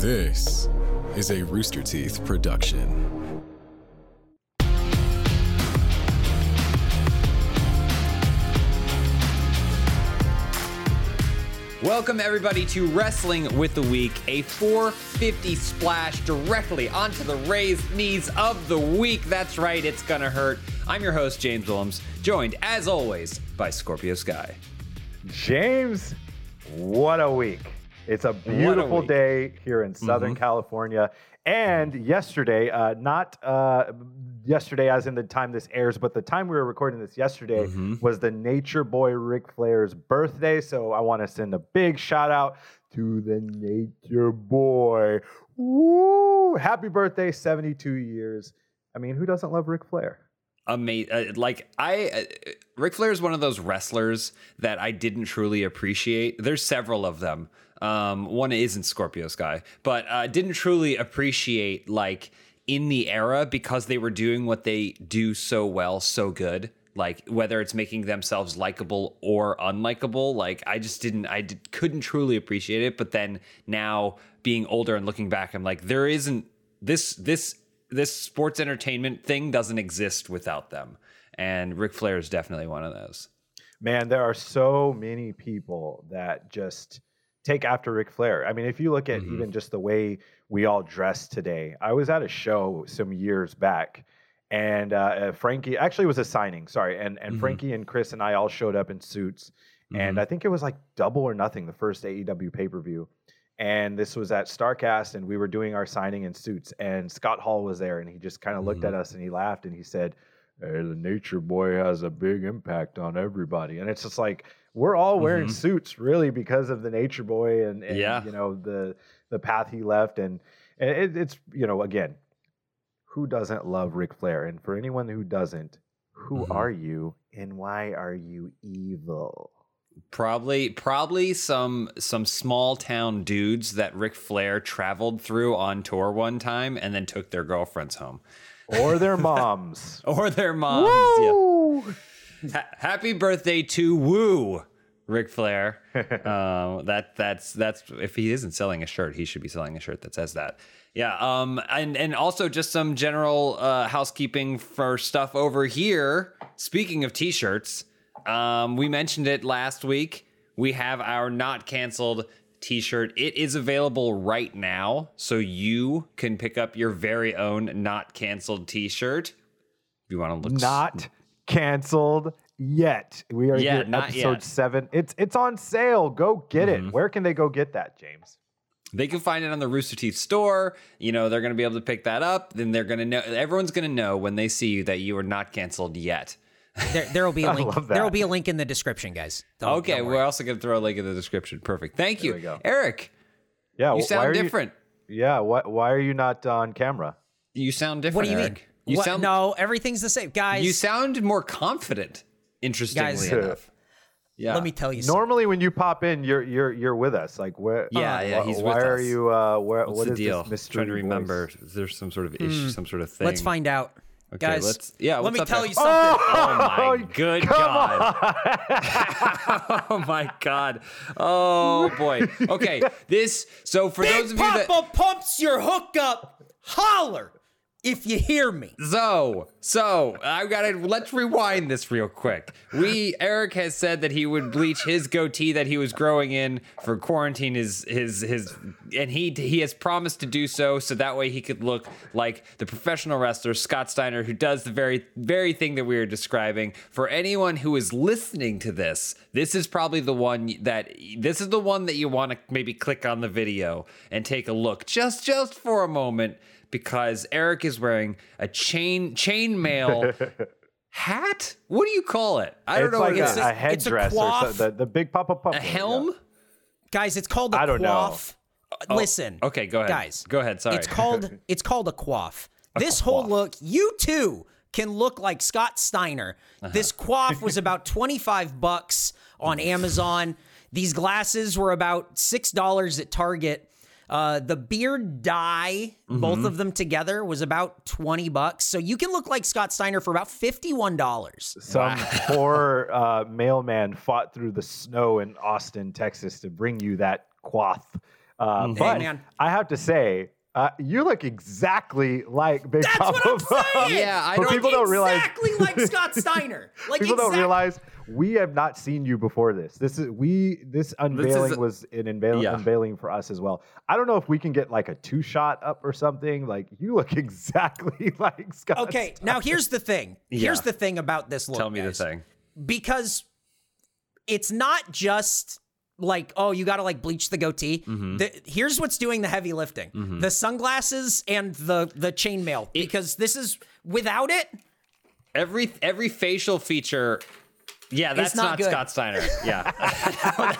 This is a Rooster Teeth production. Welcome, everybody, to Wrestling with the Week, a 450 splash directly onto the raised knees of the week. That's right, it's gonna hurt. I'm your host, James Willems, joined, as always, by Scorpio Sky. James, what a week. It's a beautiful week. day here in Southern California. And yesterday, uh, not uh, yesterday as in the time this airs, but the time we were recording this yesterday was the Nature Boy Ric Flair's birthday. So I want to send a big shout out to the Nature Boy. Woo! Happy birthday, 72 years. I mean, who doesn't love Ric Flair? Amazing. Uh, like I, uh, Ric Flair is one of those wrestlers that I didn't truly appreciate. There's several of them. Um, one isn't Scorpio Sky, but uh, didn't truly appreciate like in the era because they were doing what they do so well, so good. Like whether it's making themselves likable or unlikable, like I just didn't, I did, couldn't truly appreciate it. But then now being older and looking back, I'm like, there isn't this this this sports entertainment thing doesn't exist without them. And Ric Flair is definitely one of those. Man, there are so many people that just take after Ric Flair. I mean, if you look at Mhm. even just the way we all dress today, I was at a show some years back, and uh, uh, Frankie actually it was a signing. Sorry, and and Mhm. Frankie and Chris and I all showed up in suits, and Mhm. I think it was like double or nothing the first AEW pay per view. And this was at Starcast, and we were doing our signing in suits. And Scott Hall was there, and he just kind of looked at us and he laughed and he said, hey, the nature boy has a big impact on everybody. And it's just like we're all wearing Mhm. suits really because of the nature boy and, and Yeah. you know the the path he left and, and it, it's you know again who doesn't love Ric Flair and for anyone who doesn't who Mhm. are you and why are you evil Probably, probably some some small town dudes that Ric Flair traveled through on tour one time and then took their girlfriends home or their moms or their moms. Yeah. Woo! Ha- happy birthday to Woo, Ric Flair. um, that that's that's if he isn't selling a shirt, he should be selling a shirt that says that. Yeah. Um. And and also just some general uh, housekeeping for stuff over here. Speaking of t-shirts, um, we mentioned it last week. We have our not canceled t-shirt. It is available right now, so you can pick up your very own not canceled t-shirt. If you want to look not canceled yet. We are Yeah, here, episode yet. seven. It's it's on sale. Go get Mhm. it. Where can they go get that, James? They can find it on the Rooster Teeth store. You know, they're going to be able to pick that up. Then they're going to know, everyone's going to know when they see you that you are not canceled yet. There, there will be a link. There will be a link in the description, guys. Don't- okay, don't we're also going to throw a link in the description. Perfect. Thank you. we go. Eric, Yeah, you wh- why sound are different. You, yeah, why why are you not on camera? You, sound different. What do you Eric. mean? You What- sound no, everything's the same, guys. You sound more confident. Interestingly Guys- enough. Yeah. Let me tell you something. Normally, when you pop in, you're you're you're with us. Like where? Yeah, yeah, he's Why with are us. you? Uh, where? What's what the is deal? This mystery trying to voice? remember. Is there some sort of issue, some sort of thing? Let's find out, Okay, guys. let's- yeah, Let me tell there? you something. Oh, oh my good Come God. on. oh my god. Oh boy. Okay. This so for those Big of you that Poppa pumps your hookup. Holler if you hear me. so so I gotta let's rewind this real quick. We Eric has said that he would bleach his goatee that he was growing in for quarantine his his his and he he has promised to do so so that way he could look like the professional wrestler Scott Steiner who does the very very thing that we are describing. For anyone who is listening to this, this is probably the one that this is the one that you want to maybe click on the video and take a look just just for a moment because Eric is wearing a chain chainmail hat. What do you call it? I don't it's know like what it a, is. It's a a headdress or coif. so, the, the big Poppa Pump. a helm? Guys, it's called a I don't know. quaff. Uh, Listen. Okay, go ahead. Guys. Go ahead. Sorry. It's called it's called a quaff. This whole look, you too can look like Scott Steiner. Uh-huh. This quaff was about 25 bucks on Amazon. These glasses were about $6 at Target. Uh, the beard dye, Mm-hmm. both of them together, was about 20 bucks. So you can look like Scott Steiner for about $51. Some poor uh, mailman fought through the snow in Austin, Texas, to bring you that quaff. Uh, but man. I have to say, uh, you look exactly like Big That's Poppa what I'm Pump. saying. Yeah, I don't- people don't realize exactly like Scott Steiner. Like people don't realize we have not seen you before this. This is we this unveiling was an unveil, Yeah. unveiling for us as well. I don't know if we can get like a two shot up or something. Like you look exactly like Scott. Okay, now here's the thing. Here's Yeah. the thing about this look. Tell me guys. the thing. because it's not just like oh you got to like bleach the goatee. Mm-hmm. The, here's what's doing the heavy lifting: the sunglasses and the the chainmail. Because this is without it. Every every facial feature. Yeah, that's not not. Scott Steiner. Yeah,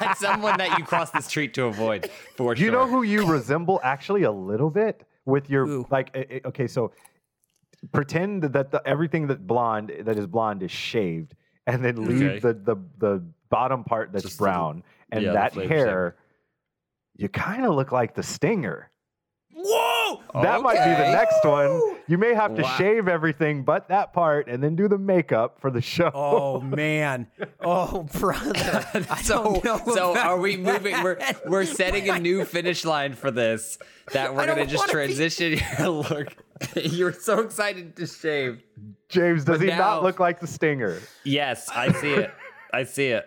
that's someone that you cross the street to avoid for you sure. know who you resemble actually a little bit with your Who? like? eh, eh, Okay, so pretend that the, everything that blonde that is blonde is shaved, and then leave Okay. the the the bottom part that's Just the- brown, and yeah, that flavor hair. You kind of look like the Stinger. Whoa! That might be the next one. You may have to Wow. shave everything but that part, and then do the makeup for the show. Oh man! Oh brother! I So, so are we moving? We're we're setting a new finish line for this. That we're gonna just wanna be- transition your look. You're so excited to shave. James, does But he now- not look like the Stinger? Yes, I see it. I see it.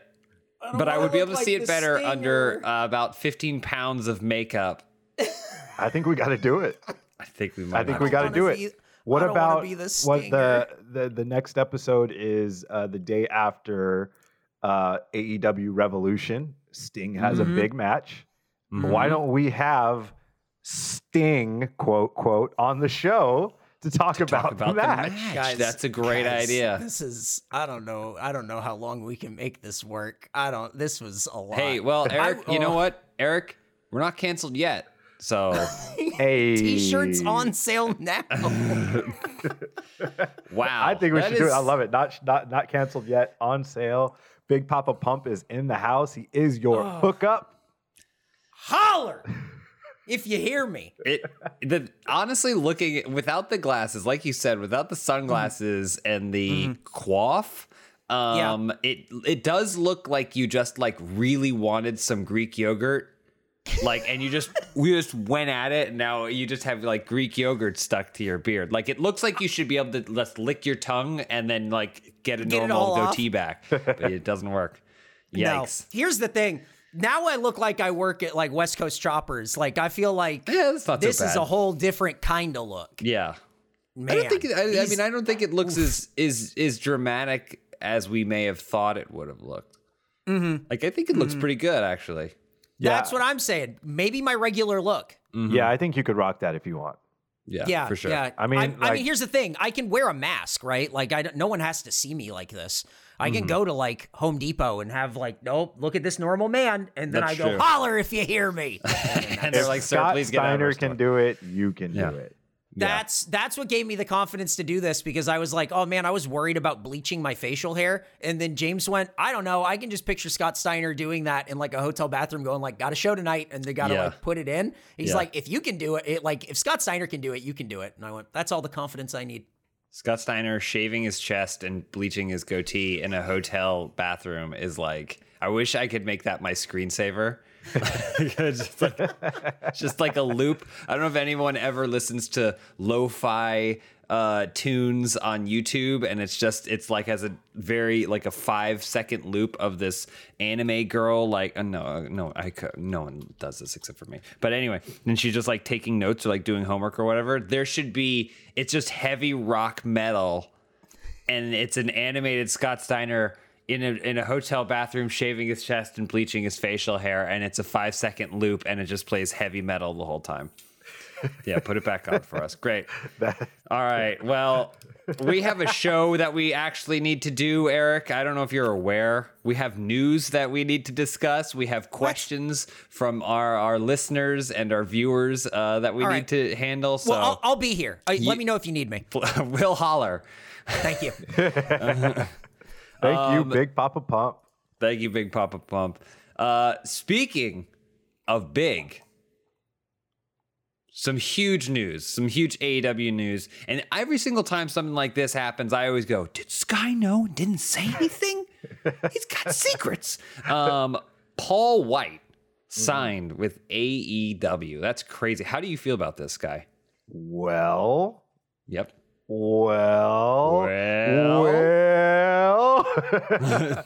But I would be able to like see it better Stinger. under uh, about 15 pounds of makeup. I think we got to do it. I think we might. I think we got to wanna do it. what I don't wanna about be the what the, the the next episode is uh, the day after uh, AEW Revolution? Sting has Mm-hmm. a big match. Mhm. Why don't we have Sting quote quote on the show to talk, about, Talk about the the match? match. Guys, That's a great guys, idea. This is I don't know. I don't know how long we can make this work. I don't this was a lot. Hey, well, Eric, you know oh. what? Eric, we're not canceled yet. So, Hey, T-shirts on sale now. wow. I think we That should do it. I love it. Not not not canceled yet. On sale. Big Poppa Pump is in the house. He is your hookup. Holler if you hear me. it the honestly looking at- without the glasses like you said without the sunglasses and the quaff um it it does look like you just like really wanted some greek yogurt like and you just we just went at it and now you just have like greek yogurt stuck to your beard like it looks like you should be able to just lick your tongue and then like get a Get normal all off? goatee back but it doesn't work yikes No. Here's the thing. Now I look like I work at like West Coast Choppers. Like I feel like Yeah, so this is a whole different kind of look. yeah Man, I don't think. It, I, I mean, I don't think it looks as is is dramatic as we may have thought it would have looked. Mm-hmm. Like I think it looks pretty good, actually. That's what I'm saying. Maybe my regular look. Yeah, I think you could rock that if you want. Yeah, Yeah, for sure. Yeah, I mean, I, like- mean, here's the thing: I can wear a mask, right? Like, I don't, no one has to see me like this. I Mm-hmm. can go to like Home Depot and have like, nope, look at this normal man, and then That's I go true. holler if you hear me. and they're like, "Sir, Scott please get out of Steiner can store." do it. You can Yeah. do it. That's that's what gave me the confidence to do this because I was like, oh man, I was worried about bleaching my facial hair, and then James went, I don't know, I can just picture Scott Steiner doing that in like a hotel bathroom, going like, got a show tonight, and they got to Yeah. like put it in. He's Yeah. like, if you can do it, it, like if Scott Steiner can do it, you can do it. And I went, that's all the confidence I need. Scott Steiner shaving his chest and bleaching his goatee in a hotel bathroom is like. I wish I could make that my screensaver. Just, like, just like a loop. I don't know if anyone ever listens to lo-fi uh, tunes on YouTube, and it's just it's like as a very like a five second loop of this anime girl. Like, uh, no, no, I no one does this except for me. But anyway, and she's just like taking notes or like doing homework or whatever. There should be it's just heavy rock metal and it's an animated Scott Steiner in a in a hotel bathroom shaving his chest and bleaching his facial hair, and it's a five second loop, and it just plays heavy metal the whole time. Yeah, put it back on for us. Great. All right. Well, we have a show that we actually need to do, Eric. I don't know if you're aware. We have news that we need to discuss. We have questions from our, our listeners and our viewers uh, that we All need right. to handle. So Well, I'll, I'll be here. Uh, let me know if you need me. we'll holler. Thank you. Thank Um, you, Big Poppa Pump. Thank you, Big Poppa Pump. Uh, speaking of big, some huge news, some huge AEW news. And every single time something like this happens, I always go, Did Sky know and didn't say anything? He's got secrets. Um, Paul Wight signed with AEW. That's crazy. How do you feel about this guy? Well, Yep. well, Well. well.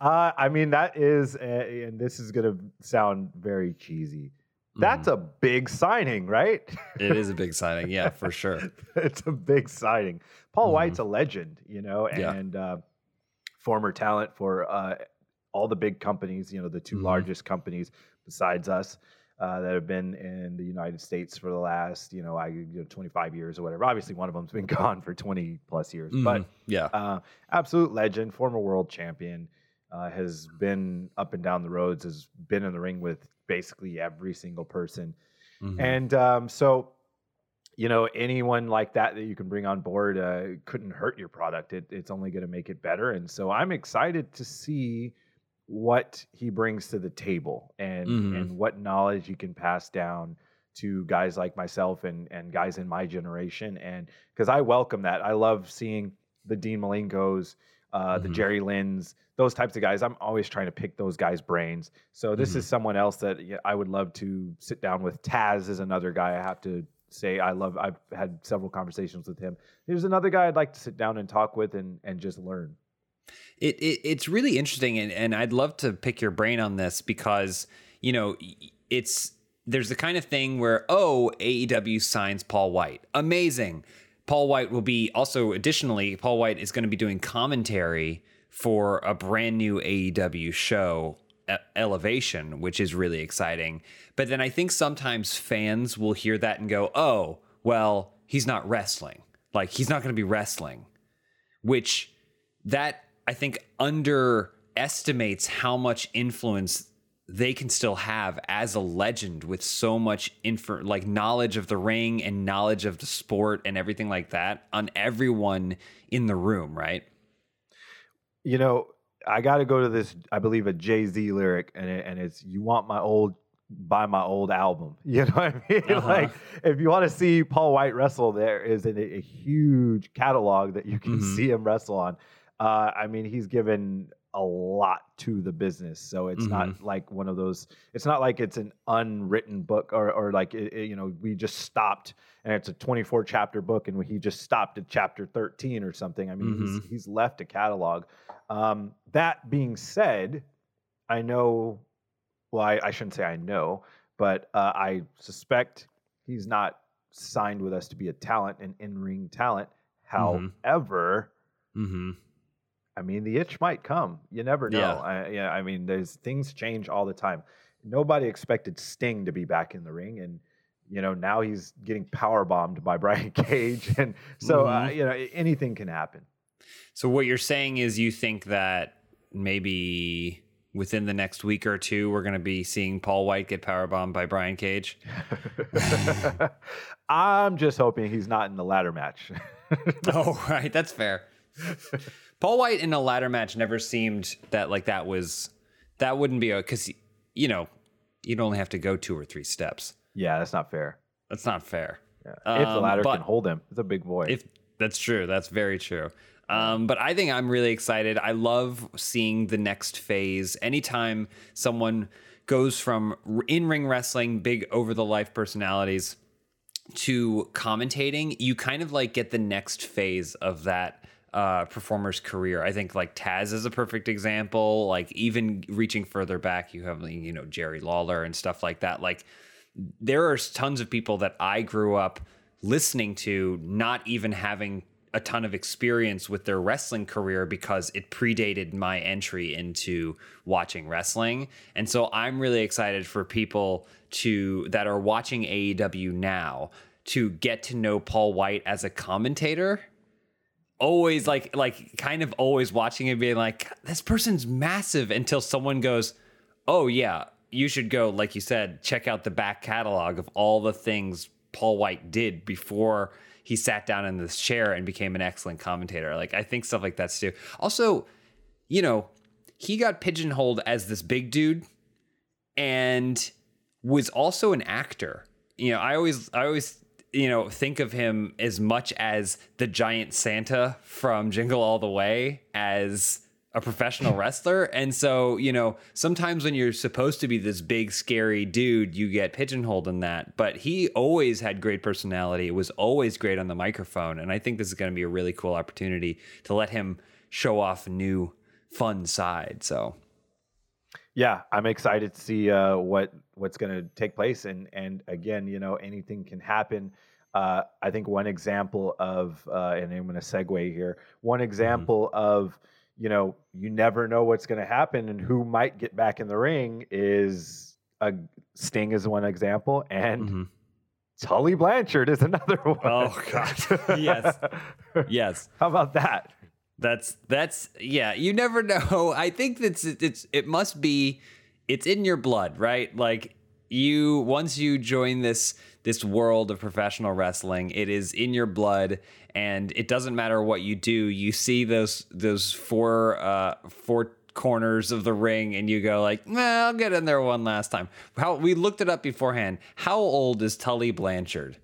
uh, I mean, that is, uh, and this is going to sound very cheesy. That's a big signing, right? It is a big signing. Yeah, for sure. it's a big signing. Paul Wight's a legend, you know, Yeah. and uh, former talent for uh, all the big companies, you know, the 2 Mhm. largest companies besides us uh, that have been in the United States for the last, you know, I you know, 25 years or whatever. Obviously, one of them's been gone for 20 plus years, but Mhm. yeah. uh, absolute legend, former world champion, uh, has been up and down the roads, has been in the ring with basically every single person. Mhm. And um, so, you know, anyone like that that you can bring on board uh, couldn't hurt your product. It, it's only going to make it better. And so I'm excited to see what he brings to the table and Mhm. and what knowledge he can pass down to guys like myself and and guys in my generation. And because I welcome that, I love seeing the Dean Malenkos, uh, the Mhm. Jerry Lynn's, those types of guys. I'm always trying to pick those guys' brains. So this Mhm. is someone else that I would love to sit down with. Taz is another guy I have to say I love. I've had several conversations with him. There's another guy I'd like to sit down and talk with and and just learn. It, it it's really interesting, and, and I'd love to pick your brain on this because you know it's there's the kind of thing where oh AEW signs Paul Wight, amazing. Paul Wight will be also additionally Paul Wight is going to be doing commentary for a brand new AEW show Elevation, which is really exciting. But then I think sometimes fans will hear that and go, "Oh, well, he's not wrestling. Like he's not going to be wrestling." Which that I think underestimates how much influence they can still have as a legend with so much info like knowledge of the ring and knowledge of the sport and everything like that on everyone in the room, right? You know, I got to go to this. I believe a Jay Z lyric, and it, and it's "You want my old." Buy my old album. You know what I mean? Uh-huh. Like, if you want to see Paul Wight wrestle, there is a, a huge catalog that you can Mhm. see him wrestle on. Uh, I mean, he's given a lot to the business, so it's not like one of those. It's not like it's an unwritten book, or or like it, it- you know, we just stopped and it's a 24 chapter book, and he just stopped at chapter 13 or something. I mean, he's he's left a catalog. Um, that being said, I know. Well, I, I shouldn't say I know, but uh, I suspect he's not signed with us to be a talent, an in-ring talent. Mhm. However, Mm-hmm. I mean, the itch might come. You never know. Yeah. I, yeah, I mean, there's things change all the time. Nobody expected Sting to be back in the ring, and you know now he's getting power bombed by Brian Cage, and so uh, Mhm. you know anything can happen. So what you're saying is you think that maybe within the next week or two we're going to be seeing Paul Wight get power bombed by Brian Cage? I'm just hoping he's not in the ladder match. oh, right, that's fair. Paul Wight in a ladder match never seemed that like that was that wouldn't be a cuz you know, you'd only have to go two or three steps. yeah, that's not fair. That's not fair. Yeah. if the Um, ladder can hold him, it's a big boy. If that's true, that's very true. Um, but I think I'm really excited. I love seeing the next phase. Anytime someone goes from in ring wrestling, big over the life personalities, to commentating, you kind of like get the next phase of that uh, performer's career. I think like Taz is a perfect example. Like even reaching further back, you have you know Jerry Lawler and stuff like that. Like there are tons of people that I grew up listening to, not even having a ton of experience with their wrestling career because it predated my entry into watching wrestling. And so I'm really excited for people to that are watching AEW now to get to know Paul Wight as a commentator always like like kind of always watching it being like this person's massive until someone goes oh yeah you should go like you said check out the back catalog of all the things paul wight did before he sat down in this chair and became an excellent commentator like i think stuff like that's too also you know he got pigeonholed as this big dude and was also an actor. You know, I always I always you know think of him as much as the giant Santa from Jingle All the Way as a professional wrestler. And so, you know, sometimes when you're supposed to be this big, scary dude, you get pigeonholed in that. But he always had great personality, it was always great on the microphone. And I think this is going to be a really cool opportunity to let him show off a new, fun side. So, yeah, I'm excited to see uh, what what's going to take place, and and again, you know, anything can happen. Uh, I think one example of, uh, and I'm going to segue here. One example mm-hmm. of, you know, you never know what's going to happen and who might get back in the ring is a Sting is one example, and mm-hmm. Tully Blanchard is another one. Oh God, yes, yes. How about that? That's that's yeah. You never know. I think that's it's it must be it's in your blood, right? Like you once you join this this world of professional wrestling, it is in your blood, and it doesn't matter what you do. You see those those four uh four corners of the ring and you go like, well, I'll get in there one last time. How we looked it up beforehand. How old is Tully Blanchard?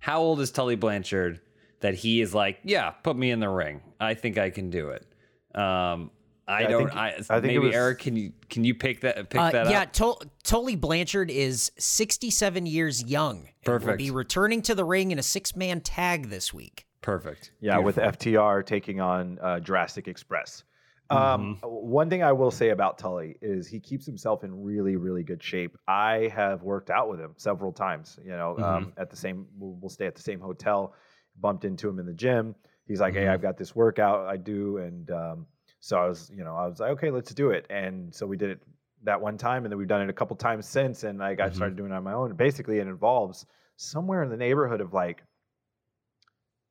How old is Tully Blanchard? that he is like, yeah, put me in the ring. I think I can do it. Um, I yeah, don't. I, think, I, I think maybe was, Eric, can you can you pick that pick uh, that yeah, up? Yeah, Tully Blanchard is 67 years young. Perfect. Will be returning to the ring in a six man tag this week. Perfect. Yeah, Beautiful. with FTR taking on uh, Jurassic Express. Um, mm-hmm. One thing I will say about Tully is he keeps himself in really, really good shape. I have worked out with him several times. You know, mm-hmm. um, at the same, we'll, we'll, stay at the same hotel bumped into him in the gym. He's like, mm-hmm. "Hey, I've got this workout I do," and um, so I was, you know, I was like, "Okay, let's do it." And so we did it that one time, and then we've done it a couple times since. And I got mm-hmm. started doing it on my own. Basically, it involves somewhere in the neighborhood of like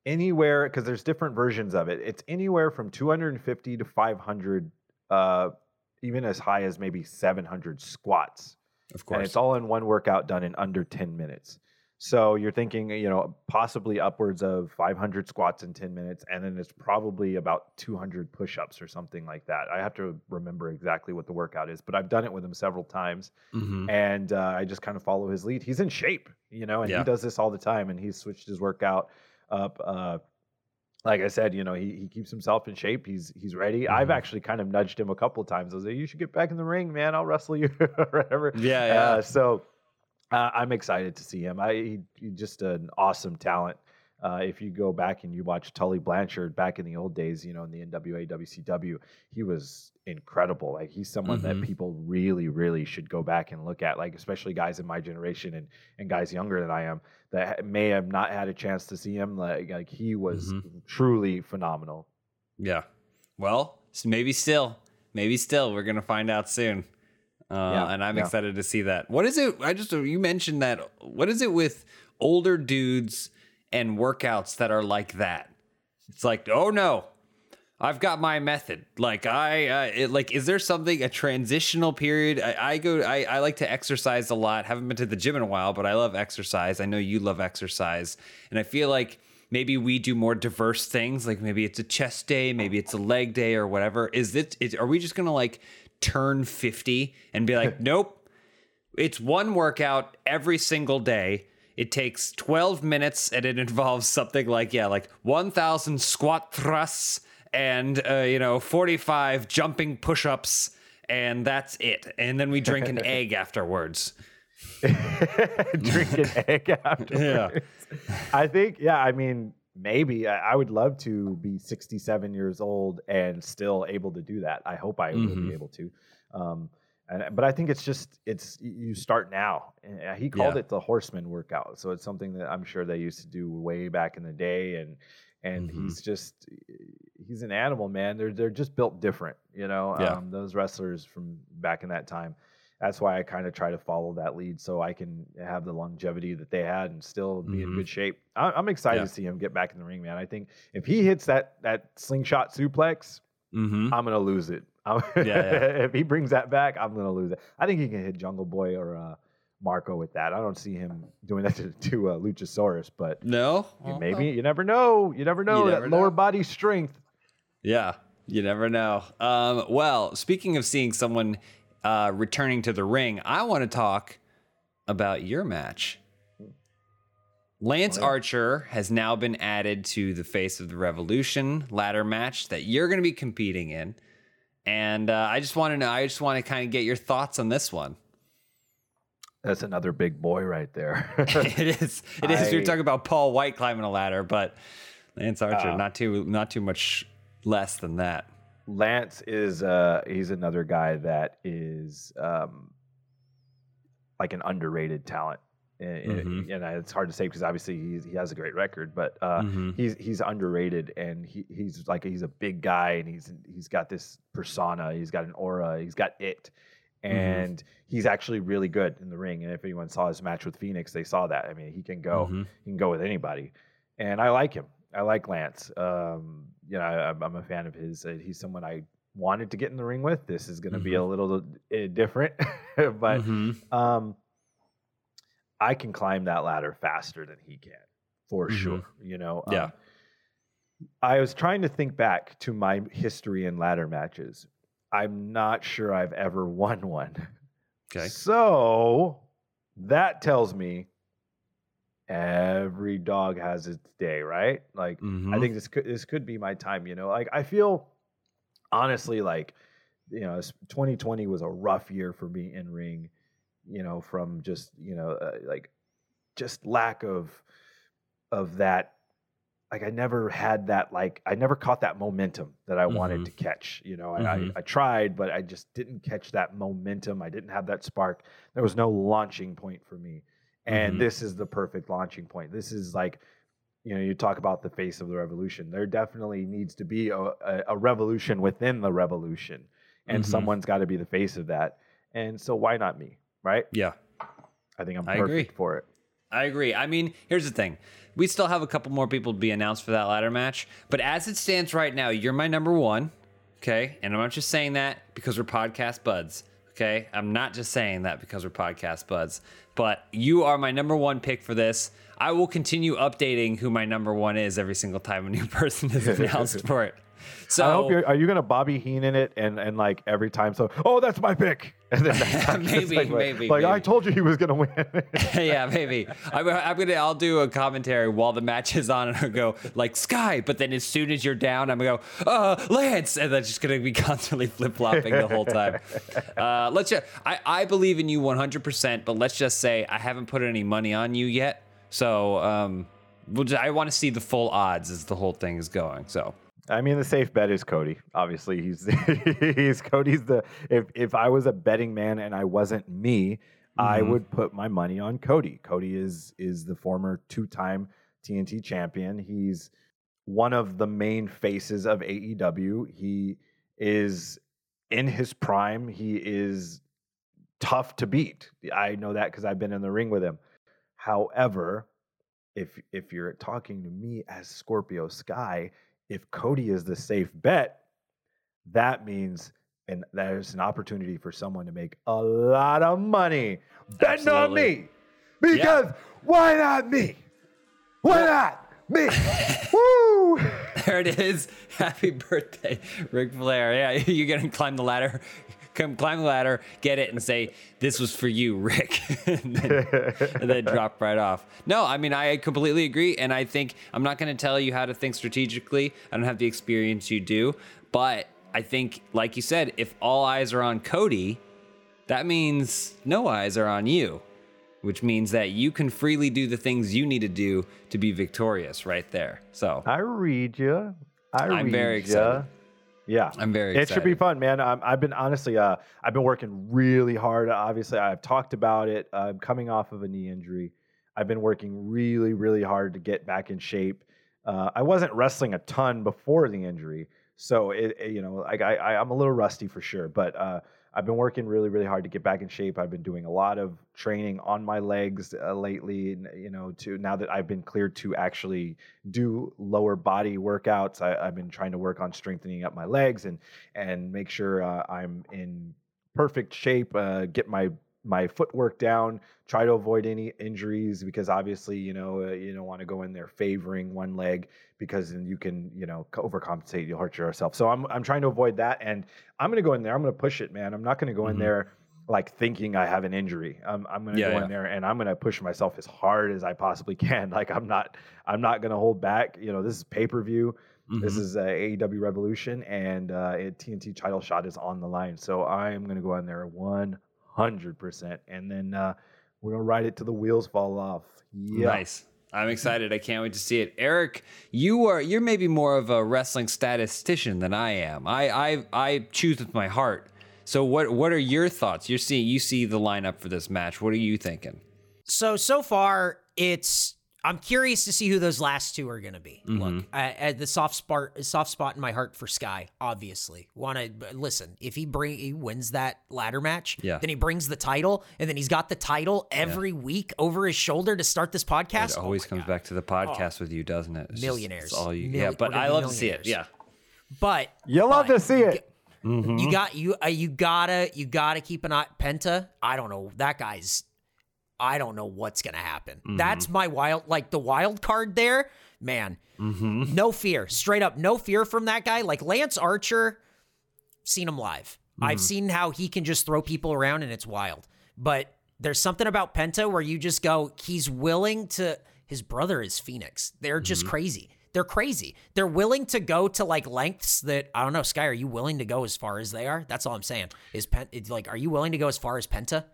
anywhere because there's different versions of it. It's anywhere from 250 to 500, uh, even as high as maybe 700 squats. Of course, and it's all in one workout done in under 10 minutes. So you're thinking, you know, possibly upwards of 500 squats in 10 minutes, and then it's probably about 200 push-ups or something like that. I have to remember exactly what the workout is, but I've done it with him several times, mm-hmm. and uh, I just kind of follow his lead. He's in shape, you know, and yeah. he does this all the time, and he's switched his workout up. Uh, like I said, you know, he, he keeps himself in shape. He's he's ready. Mm-hmm. I've actually kind of nudged him a couple of times. I was like, "You should get back in the ring, man. I'll wrestle you, or whatever." Yeah, yeah. Uh, so uh, I'm excited to see him. I he, he just an awesome talent. Uh, if you go back and you watch Tully Blanchard back in the old days, you know, in the NWA, WCW, he was incredible. Like he's someone mm-hmm. that people really, really should go back and look at. Like especially guys in my generation and and guys younger than I am that may have not had a chance to see him. Like like he was mm-hmm. truly phenomenal. Yeah. Well, maybe still, maybe still, we're gonna find out soon. Uh, yeah, and I'm yeah. excited to see that. What is it? I just you mentioned that. What is it with older dudes and workouts that are like that? It's like, oh no, I've got my method. Like I, uh, it, like, is there something a transitional period? I, I go, I, I like to exercise a lot. Haven't been to the gym in a while, but I love exercise. I know you love exercise, and I feel like maybe we do more diverse things. Like maybe it's a chest day, maybe it's a leg day, or whatever. Is it? Is, are we just gonna like turn 50 and be like, nope, it's one workout every single day. It takes 12 minutes and it involves something like, yeah, like 1,000 squat thrusts and, uh, you know, 45 jumping push ups, and that's it. And then we drink an egg afterwards. drink an egg afterwards. Yeah. I think, yeah, I mean, maybe I, I, would love to be 67 years old and still able to do that. I hope I mm-hmm. will be mm-hmm. able to. Um, and, but I think it's just it's you start now. he called yeah. it the horseman workout, so it's something that I'm sure they used to do way back in the day. And and mm-hmm. he's just he's an animal, man. They're they're just built different, you know. Yeah. Um, those wrestlers from back in that time that's why I kind of try to follow that lead so I can have the longevity that they had and still be mm-hmm. in good shape. I, am excited yeah. to see him get back in the ring, man. I think if he hits that that slingshot suplex, mm-hmm. I'm gonna lose it. yeah, yeah. if he brings that back, I'm gonna lose it. I think he can hit Jungle Boy or uh, Marko with that. I don't see him doing that to, to uh, Luchasaurus, but no, maybe you never know. You never know you never that know. lower body strength. Yeah, you never know. Um, well, speaking of seeing someone uh, returning to the ring, I want to talk about your match. Lance oh, Archer has now been added to the Face of the Revolution ladder match that you're going to be competing in. And uh, I just want to know. I just want to kind of get your thoughts on this one. That's another big boy right there. it is. It is. You're talking about Paul Wight climbing a ladder, but Lance Archer Uh, not too not too much less than that. Lance is uh he's another guy that is um like an underrated talent. And, Mhm. and it's hard to say because obviously he's, he has a great record, but uh, Mhm. he's he's underrated and he, he's like he's a big guy and he's he's got this persona, he's got an aura, he's got it, Mm-hmm. and he's actually really good in the ring. And if anyone saw his match with Fenix, they saw that. I mean, he can go Mhm. he can go with anybody, and I like him. I like Lance. Um, you know, I, I'm a fan of his. Uh, He's someone I wanted to get in the ring with. This is going to be a little uh, different, but Mhm. um, I can climb that ladder faster than he can, for Mhm. sure. You know, Yeah. Um, I was trying to think back to my history in ladder matches. I'm not sure I've ever won one. Okay. So that tells me every dog has its day, right? Like I Mhm. think this could this could be my time, you know. Like I feel honestly like you know, 2020 was a rough year for me in ring, you know, from just, you know, uh, like just lack of of that like I never had that like I never caught that momentum that I wanted Mhm. to catch. You know, Mhm. I, I tried, but I just didn't catch that momentum. I didn't have that spark. There was no launching point for me. And Mhm. this is the perfect launching point. This is like, you know, you talk about the face of the revolution. There definitely needs to be a, a, a revolution within the revolution, and Mhm. someone's got to be the face of that. And so, why not me? Right? Yeah. I think I'm I perfect agree. for it. I agree. I mean, here's the thing. We still have a couple more people to be announced for that ladder match, but as it stands right now, you're my number one. Okay. And I'm not just saying that because we're podcast buds. Okay. I'm not just saying that because we're podcast buds, but you are my number one pick for this. I will continue updating who my number one is every single time a new person is announced for it. So I hope you're. Are you going to Bobby Heenan it and and like every time? So, oh, that's my pick. And then next time it's Maybe, like, maybe, Like I told you he was going to win. yeah, maybe. I'm, I'm gonna. I'll do a commentary while the match is on, and I'll go like Sky. But then as soon as you're down, I'm gonna go uh, Lance, and that's just gonna be constantly flip flopping the whole time. Uh, let's just. I I believe in you 100, percent but let's just say I haven't put any money on you yet. So um, we'll just, I want to see the full odds as the whole thing is going. So I mean, the safe bet is Cody. Obviously, he's he's Cody's the. If if I was a betting man and I wasn't me, I Mm-hmm. would put my money on Cody. Cody is is the former two time TNT champion. He's one of the main faces of AEW. He is in his prime. He is tough to beat. I know that because I've been in the ring with him. However, if if you're talking to me as Scorpio Sky, if Cody is the safe bet, that means and there's an opportunity for someone to make a lot of money betting on me. Because why not me? Why not me? Woo! there it is. Happy birthday, Ric Flair. Yeah, you're gonna climb the ladder. Come climb the ladder, get it, and say, "This was for you, Ric," and, then, and then drop right off. No, I mean I completely agree, and I think I'm not going to tell you how to think strategically. I don't have the experience you do, but I think, like you said, if all eyes are on Cody, that means no eyes are on you, which means that you can freely do the things you need to do to be victorious right there. So I read you. I I'm read very excited. Yeah, I'm very It should be fun, man. Um, I've been honestly, uh, I've been working really hard. Obviously, I've talked about it. I'm coming off of a knee injury. I've been working really, really hard to get back in shape. Uh, I wasn't wrestling a ton before the injury, so it, it- you know, I, I, I'm a little rusty for sure. But uh, I've been working really, really hard to get back in shape. I've been doing a lot of training on my legs uh, lately. You know, to now that I've been cleared to actually do lower body workouts, I, I've been trying to work on strengthening up my legs and and make sure uh, I'm in perfect shape. Uh, get my my footwork down. Try to avoid any injuries because obviously, you know, uh, you don't want to go in there favoring one leg because then you can, you know, overcompensate. You'll hurt yourself. So I'm I'm trying to avoid that, and I'm going to go in there. I'm going to push it, man. I'm not going to go in Mhm. there like thinking I have an injury. I'm, I'm going to Yeah, go yeah. in there and I'm going to push myself as hard as I possibly can. Like I'm not, I'm not going to hold back. You know, this is pay per view. This is uh, AEW Revolution, and uh, a TNT title shot is on the line. So I am going to go in there 100%, and then uh, we're going to ride it till the wheels fall off. Yeah. Nice. I'm excited. I can't wait to see it. Eric, you are you're maybe more of a wrestling statistician than I am. I I I choose with my heart. So what what are your thoughts? You're seeing you see the lineup for this match. What are you thinking? So so far, it's I'm curious to see who those last two are going to be. Mm-hmm. Look, I, I, the soft spot soft spot in my heart for Sky, obviously. Want to listen? If he bring he wins that ladder match, Yeah. then he brings the title, and then he's got the title every week over his shoulder to start this podcast. It Oh always my comes God. back to the podcast with you, doesn't it? It's just- Millionaires. it's all you, Mil- yeah, but I love to see it. Yeah. But You love but to see it. You got you uh, you gotta you gotta keep an eye Penta. I don't know that guy's. I don't know what's gonna happen. That's mm-hmm. my wild like the wild card there, man. Mm-hmm. No fear, straight up, no fear from that guy. Like Lance Archer, seen him live. I've mm-hmm. seen how he can just throw people around and it's wild. But there's something about Penta where you just go, he's willing to. His brother is Fenix. They're just crazy. They're crazy. They're willing to go to like lengths that I don't know. Sky, are you willing to go as far as they are? That's all I'm saying. Is Pen it's like, are you willing to go as far as Penta?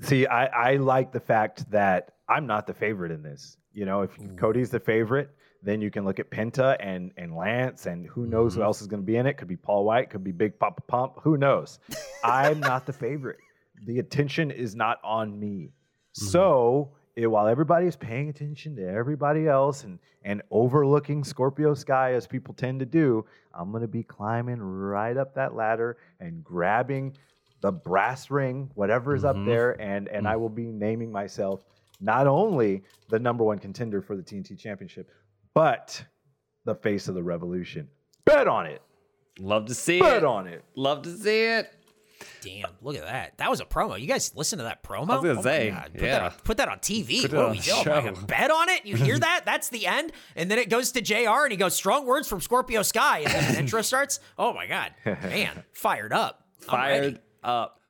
See, I, I like the fact that I'm not the favorite in this. You know, if mm. Cody's the favorite, then you can look at Penta and and Lance, and who knows who mm-hmm. else is going to be in it. Could be Paul Wight, could be Big Poppa Pump. Who knows? I'm not the favorite. The attention is not on me. Mm-hmm. So it, while everybody is paying attention to everybody else and and overlooking Scorpio Sky as people tend to do, I'm going to be climbing right up that ladder and grabbing the brass ring, whatever is up mm-hmm. there, and and I mm. will be naming myself not only the number one contender for the TNT Championship, but the face of the revolution. Bet on it. Love to see Bet it. Bet on it. Love to see it. Damn, look at that. That was a promo. You guys listen to that promo? I was gonna Oh say, God. Put yeah. That on, put that on TV. Put it what on are we the doing? Show. Bet on it? You hear that? That's the end. And then it goes to JR and he goes, strong words from Scorpio Sky. And then the intro starts. Oh my God. Man, fired up. I'm ready. Fired up.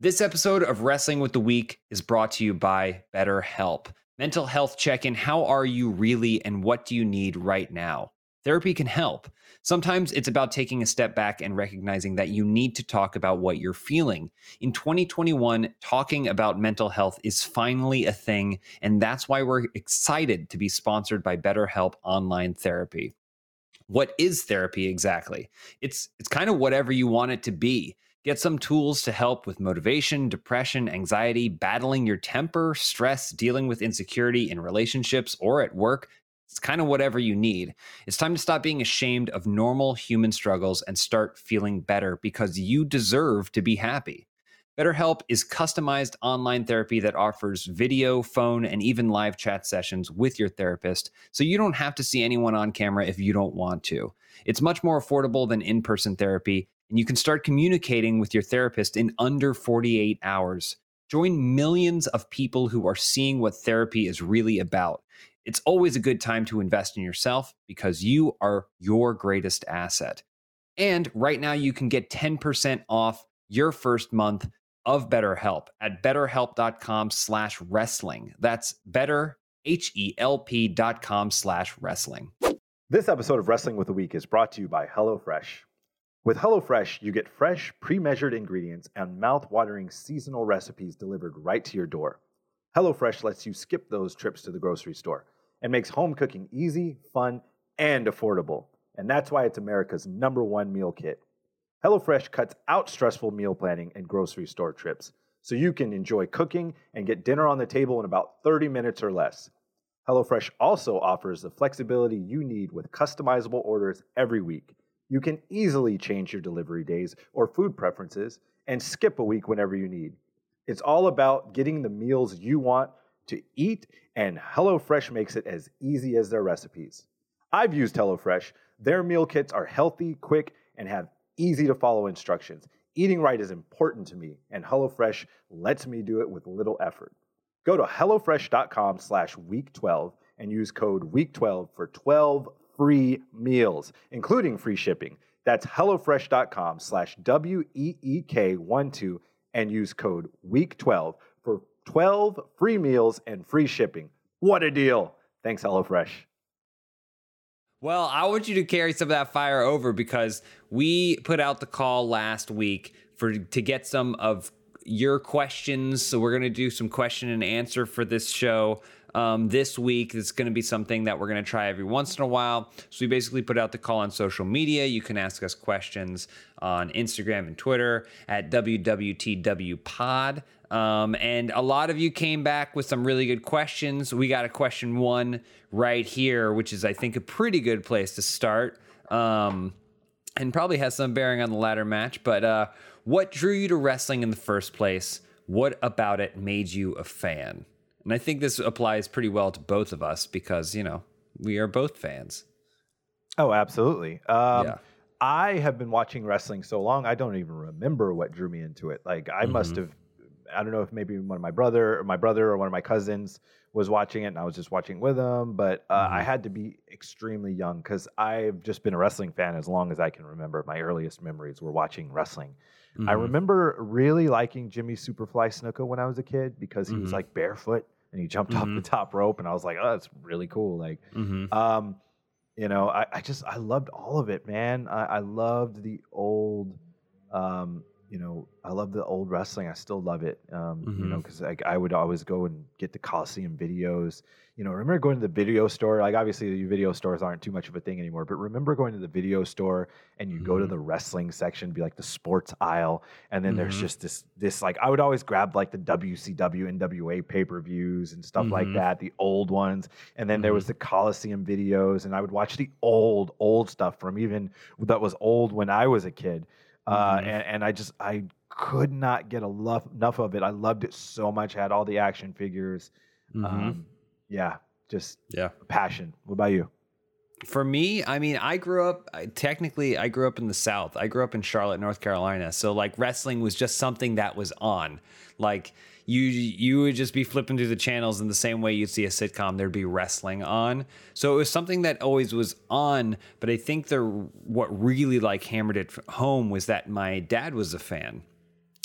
This episode of Wrestling with the Week is brought to you by BetterHelp. Mental health check in. How are you really, and what do you need right now? Therapy can help. Sometimes it's about taking a step back and recognizing that you need to talk about what you're feeling. In 2021, talking about mental health is finally a thing, and that's why we're excited to be sponsored by BetterHelp Online Therapy. What is therapy exactly? It's it's kind of whatever you want it to be. Get some tools to help with motivation, depression, anxiety, battling your temper, stress, dealing with insecurity in relationships or at work. It's kind of whatever you need. It's time to stop being ashamed of normal human struggles and start feeling better because you deserve to be happy. BetterHelp is customized online therapy that offers video, phone, and even live chat sessions with your therapist, so you don't have to see anyone on camera if you don't want to. It's much more affordable than in person therapy, and you can start communicating with your therapist in under 48 hours. Join millions of people who are seeing what therapy is really about. It's always a good time to invest in yourself because you are your greatest asset. And right now, you can get 10% off your first month of BetterHelp at betterhelp.com slash wrestling. That's better, H-E-L-P dot com slash wrestling. This episode of Wrestling with the Week is brought to you by HelloFresh. With HelloFresh, you get fresh, pre measured ingredients and mouth watering seasonal recipes delivered right to your door. HelloFresh lets you skip those trips to the grocery store and makes home cooking easy, fun, and affordable. And that's why it's America's number one meal kit. HelloFresh cuts out stressful meal planning and grocery store trips so you can enjoy cooking and get dinner on the table in about 30 minutes or less. HelloFresh also offers the flexibility you need with customizable orders every week. You can easily change your delivery days or food preferences and skip a week whenever you need. It's all about getting the meals you want to eat, and HelloFresh makes it as easy as their recipes. I've used HelloFresh. Their meal kits are healthy, quick, and have easy to follow instructions. Eating right is important to me, and HelloFresh lets me do it with little effort. Go to HelloFresh.com slash week 12 and use code week12 for 12 free meals, including free shipping. That's HelloFresh.com slash W E E K 1 2 and use code WEEK12 for 12 free meals and free shipping. What a deal! Thanks, HelloFresh. Well, I want you to carry some of that fire over because we put out the call last week for to get some of your questions. So we're gonna do some question and answer for this show. Um, this week, it's going to be something that we're going to try every once in a while. So we basically put out the call on social media. You can ask us questions on Instagram and Twitter at WWTWPod. Um, and a lot of you came back with some really good questions. We got a question one right here, which is, I think, a pretty good place to start. Um, and probably has some bearing on the latter match. But uh, what drew you to wrestling in the first place? What about it made you a fan? And I think this applies pretty well to both of us because, you know, we are both fans. Oh, absolutely. Um, Yeah. I have been watching wrestling so long, I don't even remember what drew me into it. Like, I must Mm-hmm. have, I don't know if maybe one of my brother or my brother or one of my cousins was watching it and I was just watching with them. But uh, Mm-hmm. I had to be extremely young because I've just been a wrestling fan as long as I can remember. My earliest memories were watching wrestling. I Mhm. remember really liking Jimmy Superfly Snuka when I was a kid because he was Mhm. like barefoot and he jumped off Mhm. the top rope, and I was like, oh, that's really cool. Like, mm-hmm. um, you know, I, I just I loved all of it, man. I, I loved the old, um, you know, I love the old wrestling. I still love it, um, you know, because like I would always go and get the Coliseum videos. You know, remember going to the video store? Like obviously the video stores aren't too much of a thing anymore, but remember going to the video store and you go to Mhm. the wrestling section, be like the sports aisle, and then there's Mhm. just this this like I would always grab like the WCW NWA pay per views and stuff like Mhm. that, the old ones, and then there was the Coliseum videos, and I would watch the old old stuff from even that was old when I was a kid, uh, Mhm. and and I just I could not get enough enough of it. I loved it so much. I had all the action figures. Mhm. Um, yeah, just yeah. passion. What about you? For me, I mean, I grew up I- technically I grew up in the South. I grew up in Charlotte, North Carolina. So like wrestling was just something that was on. Like you you would just be flipping through the channels in the same way you'd see a sitcom there'd be wrestling on. So it was something that always was on, but I think the what really like hammered it home was that my dad was a fan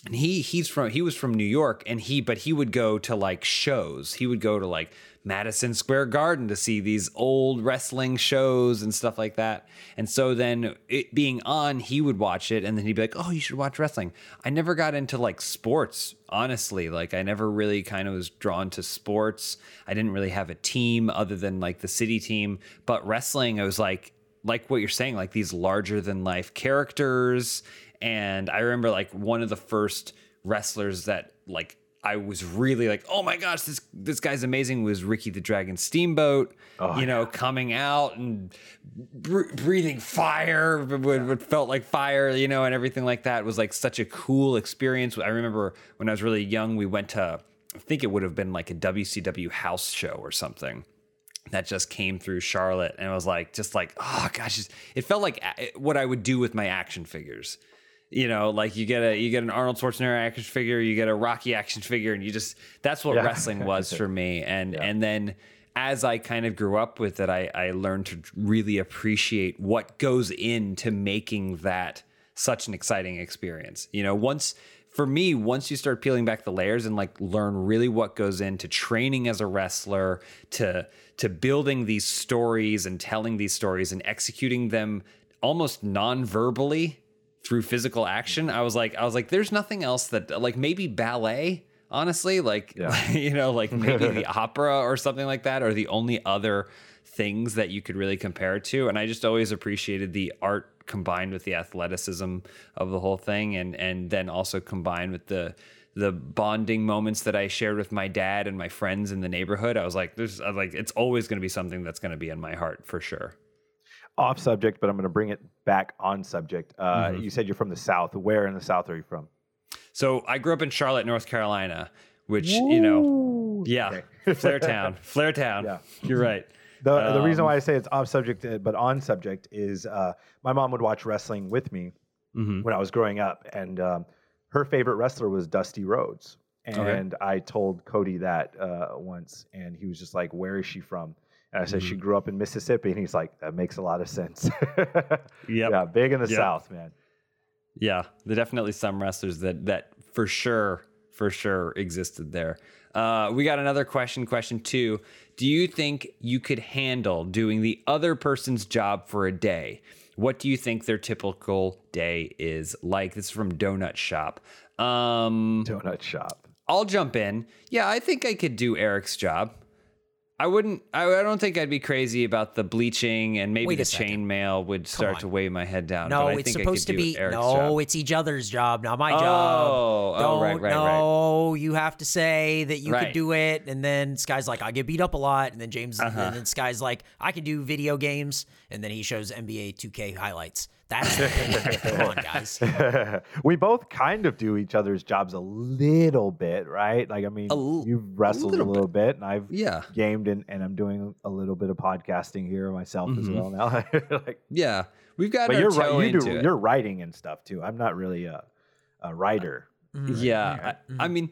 and he he's from he was from New York and he but he would go to like shows. He would go to like Madison Square Garden to see these old wrestling shows and stuff like that. And so then it being on, he would watch it and then he'd be like, "Oh, you should watch wrestling." I never got into like sports, honestly. Like I never really kind of was drawn to sports. I didn't really have a team other than like the city team, but wrestling I was like like what you're saying, like these larger than life characters. And I remember like one of the first wrestlers that like I was really like, oh my gosh, this this guy's amazing. Was Ricky the Dragon Steamboat? Oh, you know, coming out and br- breathing fire, what, what felt like fire, you know, and everything like that It was like such a cool experience. I remember when I was really young, we went to, I think it would have been like a WCW house show or something that just came through Charlotte, and it was like just like oh gosh, it felt like eh, what I would do with my action figures. You know, like you get a you get an Arnold Schwarzenegger action figure, you get a Rocky action figure, and you just that's what Yeah. wrestling was for me. And and then as I kind of grew up with it, I, I learned to really appreciate what goes into making that such an exciting experience. You know, once for me, once you start peeling back the layers and like learn really what goes into training as a wrestler, to to building these stories and telling these stories and executing them almost non-verbally through physical action, I was like, I was like, there's nothing else that like maybe ballet, honestly, like Yeah. you know, like maybe the opera or something like that, are the only other things that you could really compare it to. And I just always appreciated the art combined with the athleticism of the whole thing, and and then also combined with the the bonding moments that I shared with my dad and my friends in the neighborhood. I was like, there's I was like, it's always going to be something that's going to be in my heart for sure. Off subject, but I'm going to bring it back on subject. Uh, Mm-hmm. You said you're from the South. Where in the South are you from? So I grew up in Charlotte, North Carolina, which you know, yeah, Flair Town, Flair Town. Yeah. you're right. The, the reason Um, why I say it's off subject uh, but on subject is uh, my mom would watch wrestling with me Mhm. when I was growing up, and um, her favorite wrestler was Dusty Rhodes. And I told Cody that uh, once, and he was just like, "Where is she from?" And I said, Mm-hmm. "She grew up in Mississippi," and he's like, "That makes a lot of sense." Yep. Yeah, big in the Yep. South, man. Yeah, there definitely some wrestlers that that for sure, for sure existed there. Uh, we got another question. Question two: Do you think you could handle doing the other person's job for a day? What do you think their typical day is like? This is from Donut Shop. Um, Donut shop. I'll jump in. Yeah, I think I could do Eric's job. I wouldn't. I, I don't think I'd be crazy about the bleaching and maybe the chainmail would start to weigh my head down. No, but I it's supposed to be no, job. it's each other's job, not my Oh, job. oh, Don't right, right, right. no, you have to say that you Right. could do it, and then Sky's like, I get beat up a lot, and then James, Uh-huh. and then Sky's like, I can do video games, and then he shows NBA 2K highlights. That's come on, guys. we both kind of do each other's jobs a little bit, right? Like, I mean, l- you've wrestled a little little, bit. and I've Yeah. gamed, and, and I'm doing a little bit of podcasting here myself as Mhm. well now. like, Yeah, we've got but our you're toe right. You into do. it. You're writing and stuff too. I'm not really a, a writer. Yeah, I, I mean,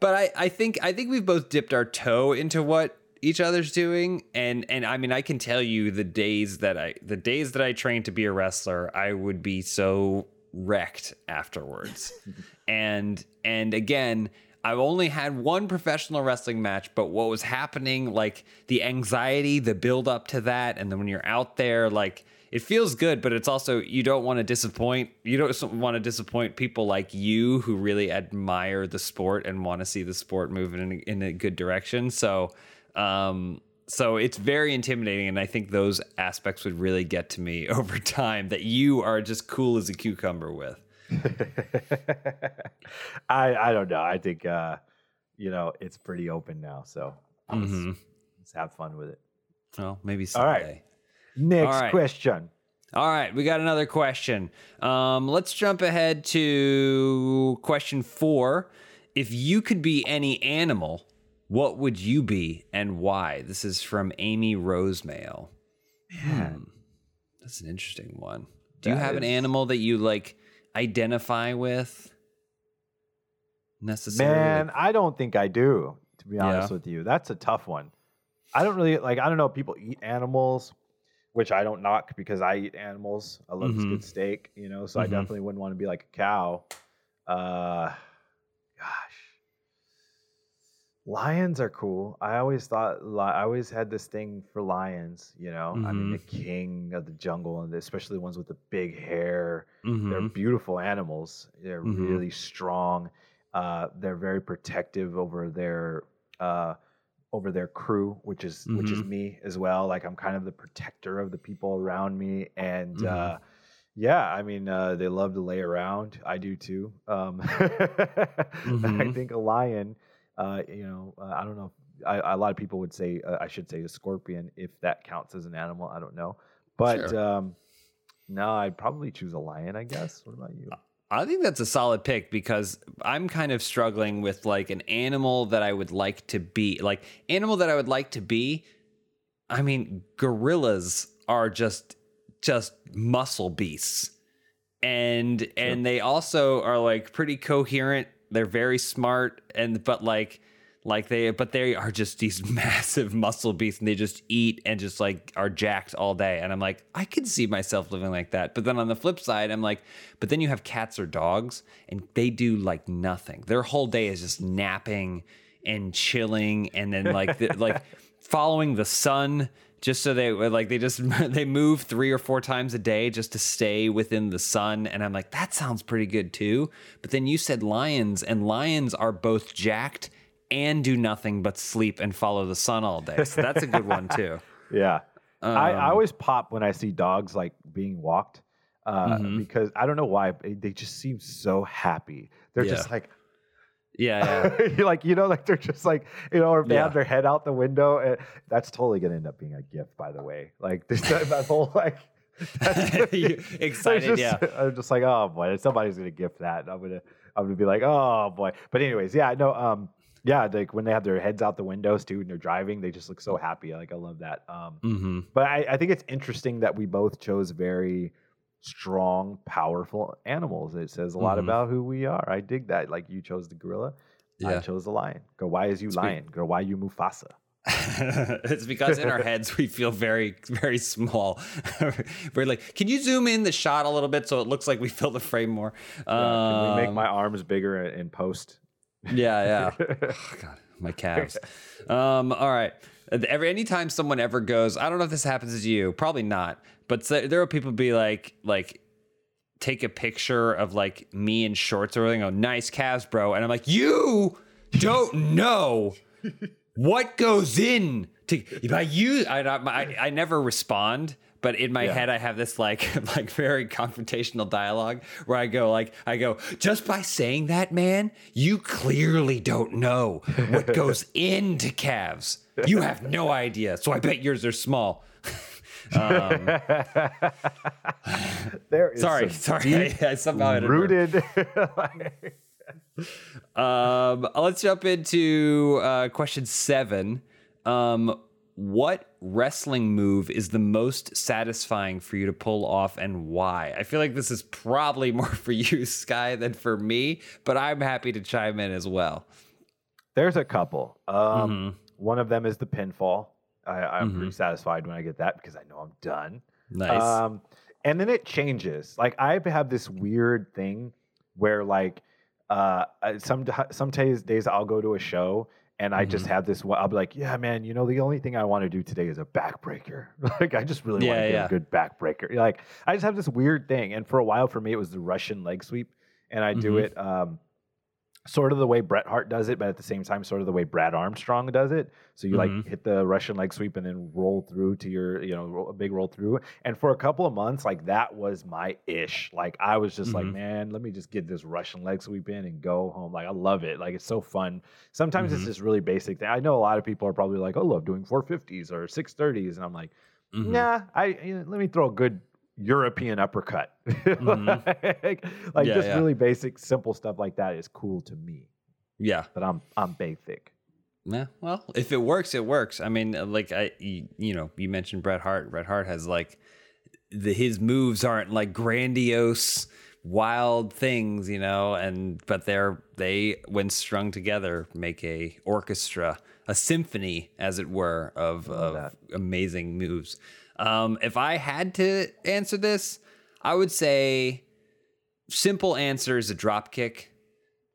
but I, I think I think we've both dipped our toe into what each other's doing, and and I mean, I can tell you the days that I the days that I trained to be a wrestler, I would be so wrecked afterwards, and and again. I've only had one professional wrestling match, but what was happening, like the anxiety, the build up to that, and then when you're out there, like it feels good, but it's also you don't want to disappoint. You don't want to disappoint people like you who really admire the sport and want to see the sport moving in a, in a good direction. So, um, so it's very intimidating, and I think those aspects would really get to me over time. That you are just cool as a cucumber with. I I don't know. I think uh, you know it's pretty open now, so let's, Mhm. let's have fun with it. Well, maybe someday. All right. Next All right. question. All right, we got another question. Um, let's jump ahead to question four. If you could be any animal, what would you be and why? This is from Amy Rosemail. Hmm, that's an interesting one. Do you That have an animal that you like identify with? Necessarily? Man, I don't think I do. To be honest Yeah. with you, that's a tough one. I don't really like. I don't know. People eat animals, which I don't knock because I eat animals. I love Mhm. good steak, you know. So I Mhm. definitely wouldn't want to be like a cow. Uh, gosh, lions are cool. I always thought. li- I always had this thing for lions. You know, I mean, the king of the jungle, and especially the ones with the big hair. They're Mhm. beautiful animals. They're Mhm. really strong. Uh, they're very protective over their uh, over their crew, which is which is Mhm. me as well. Like I'm kind of the protector of the people around me, and Mhm. uh, yeah, I mean uh, they love to lay around. I do too. Um, I think a lion. Uh, you know, uh, I don't know. I, a lot of people would say uh, I should say a scorpion if that counts as an animal. I don't know, but Sure. um, no, I'd probably choose a lion. I guess. What about you? I think that's a solid pick because I'm kind of struggling with like an animal that I would like to be. Like animal that I would like to be. I mean, gorillas are just just muscle beasts. And and they also are like pretty coherent. They're very smart and but like like they but they are just these massive muscle beasts and they just eat and just like are jacked all day. And i'm like i could see myself living like that. But then on the flip side i'm like but then you have cats or dogs and they do like nothing. Their whole day is just napping and chilling and then like the, like following the sun just so they like they just they move three or four times a day just to stay within the sun and i'm like that sounds pretty good too but then you said lions and lions are both jacked and do nothing but sleep and follow the sun all day so that's a good one too Yeah. I, I Um, always pop when I see dogs like being walked uh, Mhm. because I don't know why they they just seem so happy. They're just like, yeah yeah like you know, like they're just like you know, or if they Yeah. have their head out the window, and that's totally gonna end up being a gift, by the way. Like this that, whole like. that's- You- excited, just- yeah. I'm just like, oh boy, somebody's gonna gift that. I'm gonna, I'm gonna be like, oh boy. But anyways, yeah, no, um, yeah, like when they have their heads out the windows too, and they're driving, they just look so happy. Like I love that. Um, mm-hmm. but I, I think it's interesting that we both chose very strong, powerful animals. It says a lot Mhm. about who we are. I dig that. Like you chose the gorilla, I chose the lion. Go, why is you Sweet. lion? Go, why you Mufasa? it's because in our heads we feel very, very small. We're like, can you zoom in the shot a little bit so it looks like we fill the frame more? Can we make Um, my arms bigger in in post? Yeah, yeah. oh, God, my calves. Um, all right. Every anytime someone ever goes, I don't know if this happens to you, probably not, but so, there are people be like, like, take a picture of like me in shorts or something. Oh, nice calves, bro. And I'm like, you don't know what goes in to by you. I, I I never respond. But in my Yeah. head, I have this like like very confrontational dialogue where I go like I go just by saying that, man, you clearly don't know what goes into calves. You have no idea. So I bet yours are small. There is Sorry, sorry. I, I somehow rooted. Um, let's jump into uh, question seven. Um, what wrestling move is the most satisfying for you to pull off and why? I feel like this is probably more for you, Sky, than for me, but I'm happy to chime in as well. There's a couple. Um, Mm-hmm. One of them is the pinfall. I, I'm pretty satisfied when I get that because I know I'm done. Nice. Um, and then it changes. Like I have this weird thing where like uh, some some days days I'll go to a show and I Mm-hmm. just have this. I'll be like, yeah, man, you know, the only thing I want to do today is a backbreaker. like I just really want Yeah, to get a good backbreaker. Like I just have this weird thing. And for a while, for me, it was the Russian leg sweep, and I do Mhm. it. Um, Sort of the way Bret Hart does it, but at the same time, sort of the way Brad Armstrong does it. So you Mhm. like hit the Russian leg sweep and then roll through to your, you know, roll, a big roll through. And for a couple of months, like that was my ish. Like I was just like, Mhm. man, let me just get this Russian leg sweep in and go home. Like I love it. Like it's so fun. Sometimes it's Mhm. just really basic thing. I know a lot of people are probably like, I love doing 450s or 630s, and I'm like, Mhm. nah. I you know, let me throw a good European uppercut. Mhm. like like Yeah, just yeah. really basic, simple stuff like that is cool to me. Yeah. But I'm I'm basic. Yeah, well, if it works, it works. I mean, uh, like I, you, you know, you mentioned Bret Hart. Bret Hart has like the his moves aren't like grandiose, wild things, you know, and but they're they when strung together make a orchestra, a symphony, as it were, of of that. amazing moves. Um, if I had to answer this, I would say simple answer is a drop kick.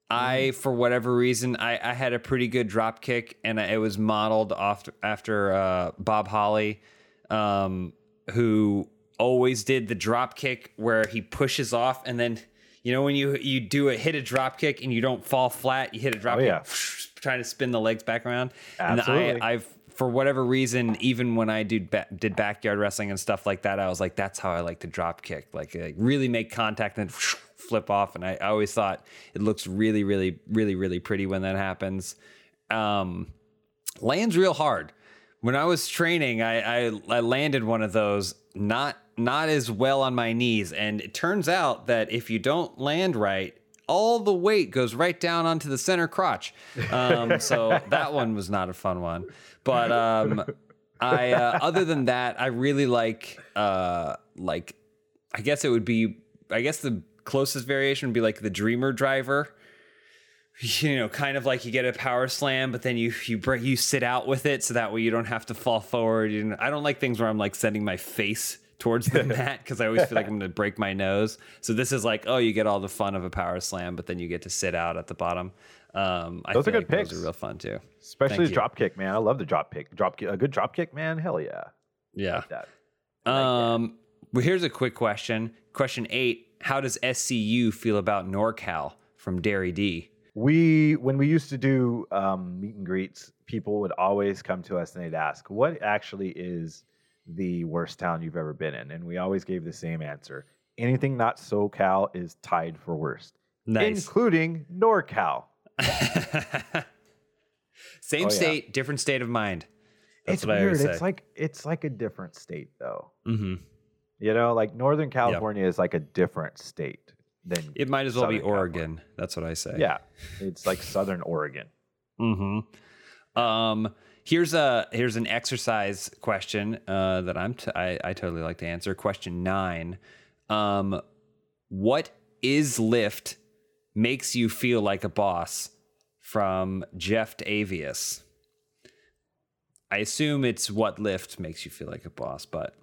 I, for whatever reason, I, I had a pretty good drop kick, and it was modeled off after uh, Bob Holly, um, who always did the drop kick where he pushes off, and then you know when you you do a hit a drop kick and you don't fall flat, you hit a drop Oh, kick, yeah. trying to spin the legs back around. Absolutely. And I, I've for whatever reason, even when I did ba- did backyard wrestling and stuff like that, I was like, that's how I like to drop kick, like, like really make contact and flip off. And I, I always thought it looks really, really, really, really pretty when that happens. Um, lands real hard. When I was training, I, I I landed one of those not not as well on my knees, and it turns out that if you don't land right, all the weight goes right down onto the center crotch. Um, so that one was not a fun one. But um, I uh, other than that, I really like uh, like I guess it would be I guess the closest variation would be like the Dreamer Driver you know, kind of like you get a power slam, but then you you break you sit out with it, so that way you don't have to fall forward. Know, I don't like things where I'm like sending my face towards the mat because I always feel like I'm going to break my nose. So this is like, oh, you get all the fun of a power slam, but then you get to sit out at the bottom. Um, I Those are good like picks. Those are real fun too. Especially Thank the you. drop kick, man. I love the drop kick. Drop a good drop kick, man. Hell yeah. Yeah. That. Um, well, here's a quick question. Question eight: How does SCU feel about NorCal from Derry D? We when we used to do um, meet and greets, people would always come to us and they'd ask, "What actually is the worst town you've ever been in?" And we always gave the same answer: anything not SoCal is tied for worst, Nice. including NorCal. Same Oh, yeah. state, different state of mind. That's it's what I weird. say. It's like it's like a different state, though. Mm-hmm. You know, like Northern California is like a different state than It might as well be Southern California. Oregon. That's what I say. Yeah, it's like Southern Oregon. Mm-hmm. Um, here's a here's an exercise question uh, that I'm t- I, I totally like to answer. Question nine. Um, what is lift makes you feel like a boss? From Jeff Avius. I assume it's what lift makes you feel like a boss, but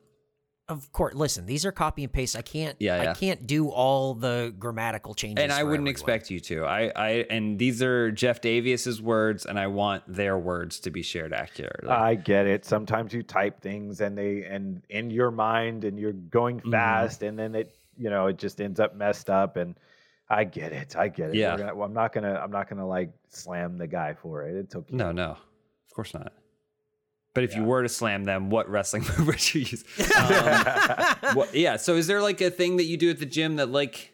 Of course, listen, these are copy and paste. I can't. Yeah, yeah. I can't do all the grammatical changes. and I wouldn't everyone. expect you to. I, I and these are Jeff Davies's words, and I want their words to be shared accurately. I get it. Sometimes you type things and they and in your mind and you're going Mm-hmm. fast and then it you know it just ends up messed up and I get it. I get it. Yeah. Gonna- well, I'm not gonna I'm not gonna like slam the guy for it. It's okay. no, no, of course not. But if you were to slam them, what wrestling move would you use? Um, what, yeah. So is there like a thing that you do at the gym that like?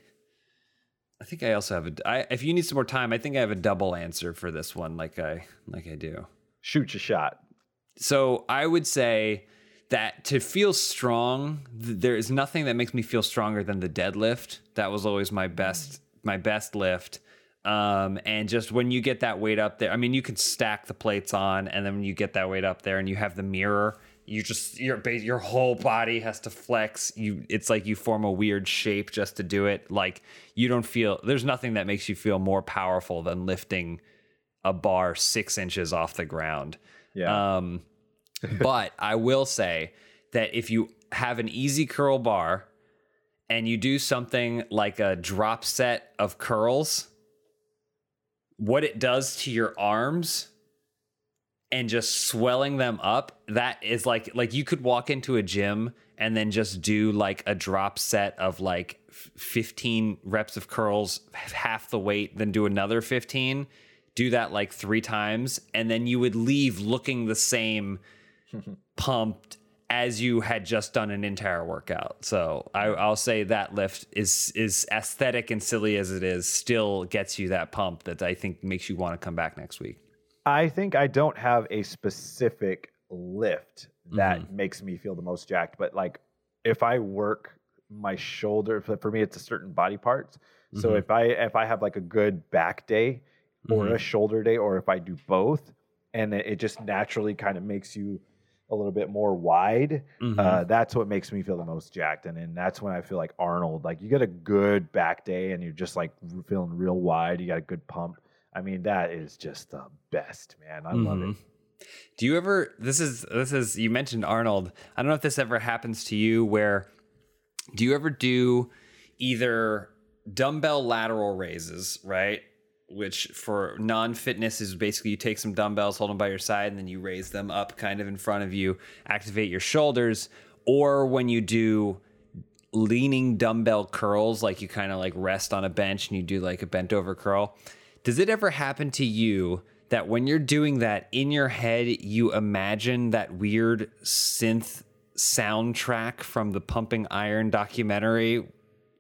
I think I also have a. I, if you need some more time, I think I have a double answer for this one. Like I like I do. Shoot your shot. So I would say that to feel strong, th- there is nothing that makes me feel stronger than the deadlift. That was always my best my best lift. Um, and just when you get that weight up there, I mean, you can stack the plates on, and then when you get that weight up there, and you have the mirror, you just your your whole body has to flex. You, it's like you form a weird shape just to do it. Like you don't feel. There's nothing that makes you feel more powerful than lifting a bar six inches off the ground. Yeah. Um, but I will say that if you have an easy curl bar and you do something like a drop set of curls, what it does to your arms and just swelling them up, that is like like you could walk into a gym and then just do like a drop set of like 15 reps of curls, half the weight, then do another 15 do that like three times and then you would leave looking the same pumped as you had just done an entire workout so I, i'll say that lift is is aesthetic and silly as it is still gets you that pump that i think makes you want to come back next week I think I don't have a specific lift that Mm-hmm. makes me feel the most jacked, but like if I work my shoulder, for me it's a certain body parts. So Mhm. if I if I have like a good back day or Mhm. a shoulder day, or if I do both, and it just naturally kind of makes you a little bit more wide, Mhm. uh, that's what makes me feel the most jacked. And then that's when I feel like Arnold, like you get a good back day and you're just like feeling real wide. You got a good pump. I mean, that is just the best, man. I love it. Mhm. Do you ever this is this is you mentioned Arnold. I don't know if this ever happens to you where do you ever do either dumbbell lateral raises, right? Which for non-fitness is basically you take some dumbbells, hold them by your side, and then you raise them up kind of in front of you, activate your shoulders, or when you do leaning dumbbell curls, like you kind of like rest on a bench and you do like a bent over curl. Does it ever happen to you that when you're doing that in your head, you imagine that weird synth soundtrack from the Pumping Iron documentary?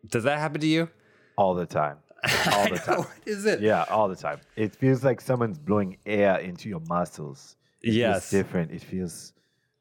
Does that happen to you? All the time. All the time. What is it? Yeah, all the time. It feels like someone's blowing air into your muscles. It Yes. feels different. It feels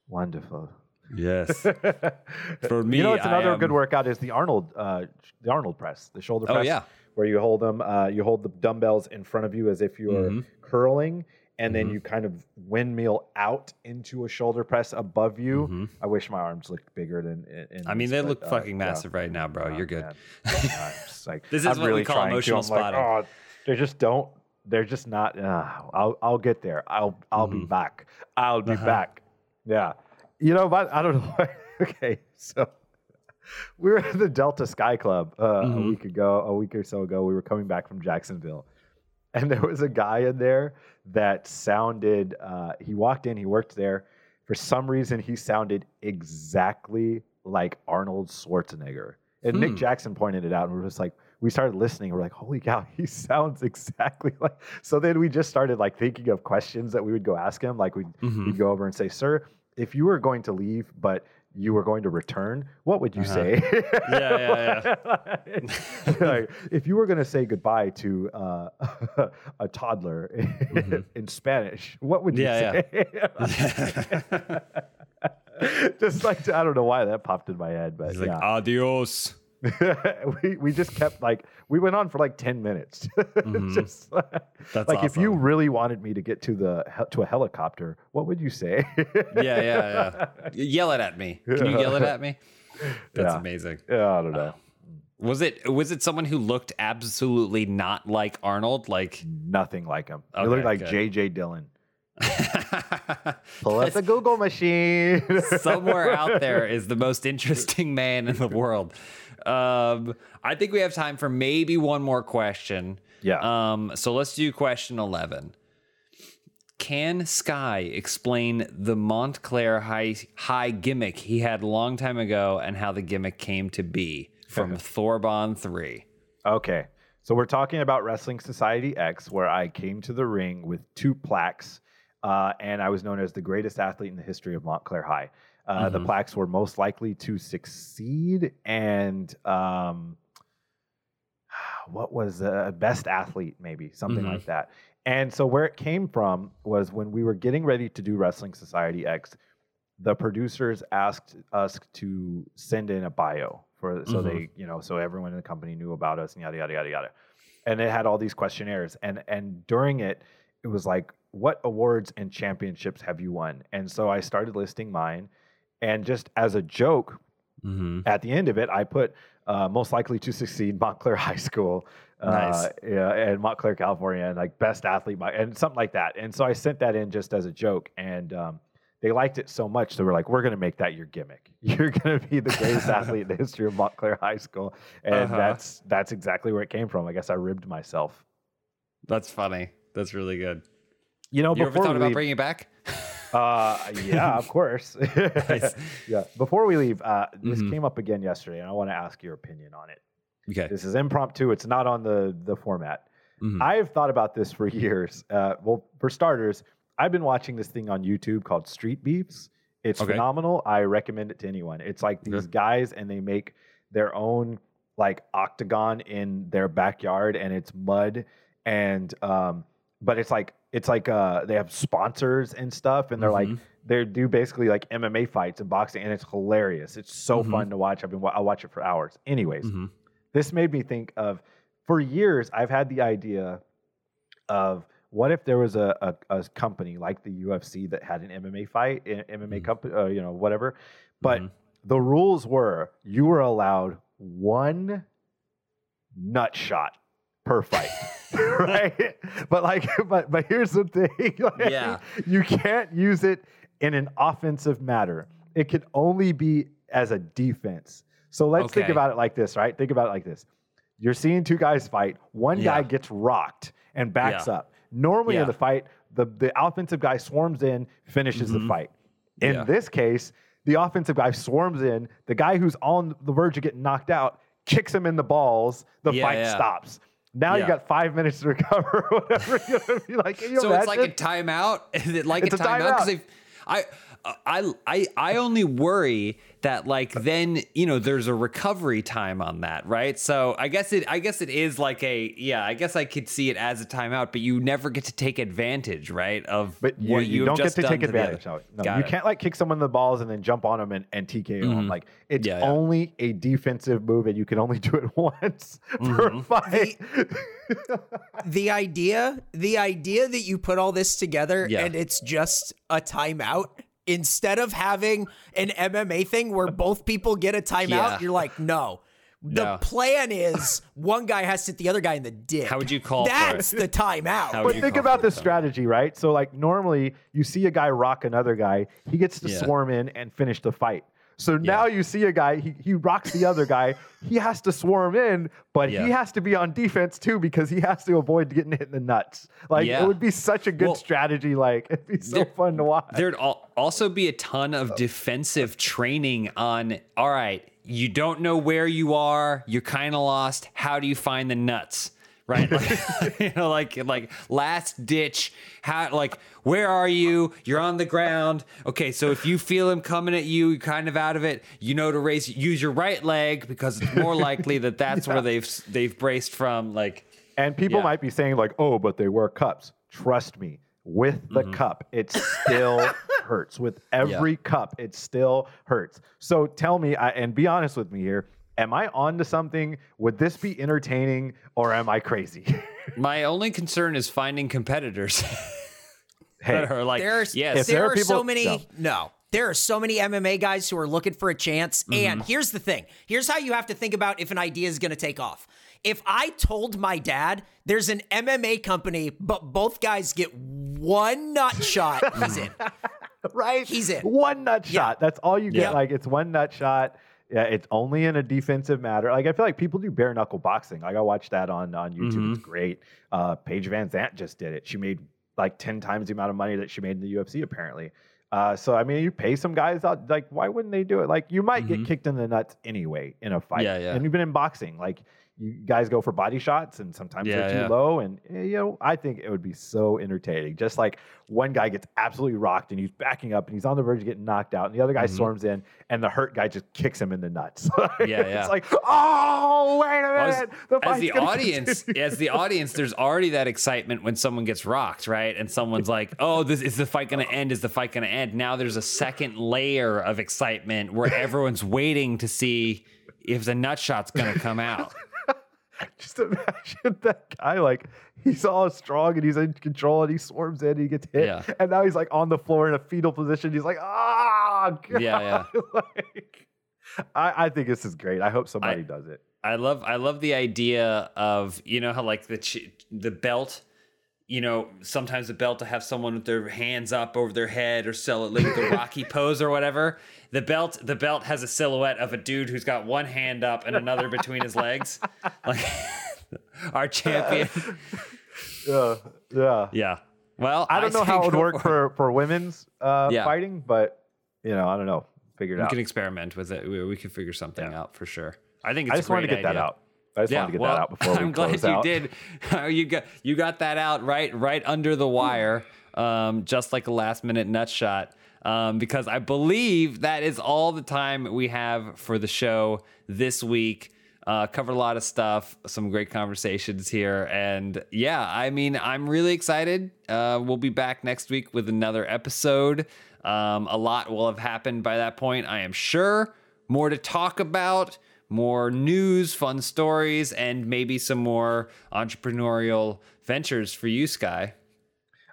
wonderful. Yes. For me, you know, it's another am- good workout is the Arnold, uh, the Arnold press, the shoulder press. Oh, press. yeah. where you hold them, uh, you hold the dumbbells in front of you as if you're Mhm. curling, and then Mhm. you kind of windmill out into a shoulder press above you. Mhm. I wish my arms looked bigger than. In, I mean, they but, look uh, fucking yeah. massive right now, bro. Oh, You're good. man. I'm just like, This is I'm what we really call trying to. emotional I'm like, spotting. oh, they just don't. They're just not. Uh, I'll I'll get there. I'll I'll be Mhm. back. I'll be Uh-huh. back. Yeah. You know, but I don't know. okay, so we were at the Delta Sky Club uh, a Mhm. week ago, a week or so ago. We were coming back from Jacksonville, and there was a guy in there that sounded. Uh, he walked in. He worked there. For some reason, he sounded exactly like Arnold Schwarzenegger. And Nick Hmm. Jackson pointed it out, and we were just like, we started listening. We're like, holy cow, he sounds exactly like. So then we just started like thinking of questions that we would go ask him. Like we'd, Mhm. we'd go over and say, sir, if you were going to leave, but you were going to return, what would you Uh-huh. say? Yeah, like, if you were going to say goodbye to uh, a toddler in, Mhm. in Spanish, what would you Yeah, say? just like I don't know why that popped in my head, but He's like, adios. we we just kept like we went on for like 10 minutes Mhm. just like, That's like if you really wanted me to get to the to a helicopter what would you say Yeah, yeah, yeah. Yell it at me. Can you yell it at me? That's Yeah. amazing. yeah i don't know Was it was it someone who looked absolutely not like Arnold? Like nothing like him he looked like jj dillon Pull up the Google machine. Somewhere out there is the most interesting man in the world. Um, I think we have time for maybe one more question. Yeah. Um, so let's do question 11. Can Sky explain the Montclair high, high gimmick he had a long time ago and how the gimmick came to be from Thorbon 3? Okay. So we're talking about Wrestling Society X, where I came to the ring with two plaques, uh, and I was known as the greatest athlete in the history of Montclair High. Uh, The plaques were most likely to succeed, and um, what was uh, best athlete, maybe something like that. And so where it came from was when we were getting ready to do Wrestling Society X, the producers asked us to send in a bio for so they you know so everyone in the company knew about us and yada yada yada yada. And it had all these questionnaires and and during it it was like what awards and championships have you won? And so i started listing mine and just as a joke Mm-hmm. at the end of it i put uh, most likely to succeed montclair high school uh, Nice. yeah, and montclair california and like best athlete by- and something like that and so i sent that in just as a joke and um, they liked it so much they were like we're going to make that your gimmick you're going to be the greatest athlete in the history of montclair high school and Uh-huh. that's that's exactly where it came from i guess i ribbed myself That's funny. That's really good. you know You ever thought we about leave, bringing it back? uh, yeah of course yeah before we leave uh, this Mhm. came up again yesterday and i want to ask your opinion on it Okay. this is impromptu it's not on the the format Mhm. I've thought about this for years. Uh, well, for starters, I've been watching this thing on YouTube called Street Beefs. It's Okay. phenomenal. I recommend it to anyone. It's like these Okay. guys and they make their own like octagon in their backyard and it's mud and um but it's like it's like uh they have sponsors and stuff and they're like Mhm. they do basically like MMA fights and boxing and it's hilarious. It's so Mhm. fun to watch. I've been I'll watch it for hours. Anyways, Mhm. this made me think of for years i've had the idea of what if there was a, a, a company like the ufc that had an mma fight an mma Mhm. company uh, you know whatever but Mhm. the rules were you were allowed one nut shot per fight right? But like but but here's the thing like, Yeah. you can't use it in an offensive matter. It can only be as a defense. So let's think about it like this right? Think about it like this. You're seeing two guys fight. One guy gets rocked and backs Yeah. up. Normally Yeah. in the fight the, the offensive guy swarms in finishes the Mhm. fight. In Yeah. this case the offensive guy swarms in. The guy who's on the verge of getting knocked out kicks him in the balls. The Yeah, fight yeah. stops now you Yeah. got five minutes to recover or whatever you know, be like you so it's like a timeout. Like It's a a timeout? timeout. Because I, I, I, I only worry that like then you know there's a recovery time on that, right? So I guess it, I guess it is like a yeah. I guess I could see it as a timeout, but you never get to take advantage, right? Of But you, what you you've don't get to take the advantage other- of it. No, you it. can't like kick someone in the balls and then jump on them and, and TKO them. Mhm. Like it's Yeah, yeah. only a defensive move and you can only do it once per Mhm. fight. the idea the idea that you put all this together Yeah. and it's just a timeout instead of having an MMA thing where both people get a timeout Yeah. you're like no the No. plan is one guy has to hit the other guy in the dick How would you call for that's the timeout but think about for the strategy, right? So like normally you see a guy rock another guy, he gets to Yeah. swarm in and finish the fight. So now you see a guy, he, he rocks the other guy, he has to swarm in, but Yeah. he has to be on defense too because he has to avoid getting hit in the nuts. Like Yeah. it would be such a good Well, strategy. Like it'd be so there- fun to watch. There'd al- also be a ton of defensive training on. All right, you don't know where you are. You're kind of lost. How do you find the nuts? Right, like, you know, like like last ditch. How like where are you? You're on the ground. Okay, so if you feel him coming at you, you're kind of out of it. You know to raise use your right leg because it's more likely that that's where they've they've braced from. Like And people Yeah. might be saying, like, oh, but they wear cups. Trust me, with the Mm-hmm. cup, it still hurts. With every cup, it still hurts. So tell me, I, and be honest with me here. Am I on to something? Would this be entertaining or am I crazy? my only concern is finding competitors hey, that are like There's yes, there there are are people- so many no. no. There are so many MMA guys who are looking for a chance. And Mm-hmm. here's the thing. Here's how you have to think about if an idea is going to take off. If I told my dad there's an MMA company, but both guys get one nut shot, he's in. right? He's in. One nut shot. That's all you get. Yeah. Like it's one nut shot. Yeah, it's only in a defensive matter. Like I feel like people do bare knuckle boxing. Like I watched that on on YouTube. Mm-hmm. It's great. Uh, Paige VanZant just did it. She made like ten times the amount of money that she made in the UFC apparently. Uh, so I mean, you pay some guys out. Like, why wouldn't they do it? Like, you might get kicked in the nuts anyway in a fight. Mm-hmm. Yeah, yeah. And even in boxing, like you guys go for body shots, and sometimes Yeah, they're too yeah. low. And eh, you know, I think it would be so entertaining. Just like one guy gets absolutely rocked, and he's backing up, and he's on the verge of getting knocked out, and the other guy storms in, and the hurt guy just kicks him in the nuts. Mm-hmm. Yeah, yeah. It's like, oh, wait a minute. the as the gonna audience, continue. as the audience, there's already that excitement when someone gets rocked, right? And someone's like, "Oh, this is the fight going to end? Is the fight going to end?" Now there's a second layer of excitement where everyone's waiting to see if the nut shot's going to come out. Just imagine that guy, like he's all strong and he's in control and he swarms in, he gets hit, Yeah. and now he's like on the floor in a fetal position. He's like, ah, God. Yeah, like, I, I think this is great. I hope somebody I- does it. I love I love the idea of you know how like the ch- the belt you know sometimes the belt to have someone with their hands up over their head or sell it like the rocky pose or whatever the belt the belt has a silhouette of a dude who's got one hand up and another between his legs like our champion Yeah, yeah. yeah well I don't know how it would work for for for women's uh, Yeah. fighting, but you know, I don't know. Figure it we out. We can experiment with it we, we can figure something out for sure I think it's I a just wanted to get that out. I just wanted to get that out before we I'm glad you out. did. you got you got that out right right under the wire, um, just like a last minute nut shot. Um, because I believe that is all the time we have for the show this week. Uh, covered a lot of stuff, some great conversations here, and yeah, I mean, I'm really excited. Uh, we'll be back next week with another episode. Um, a lot will have happened by that point, I am sure. More to talk about more news, fun stories, and maybe some more entrepreneurial ventures for you, Sky.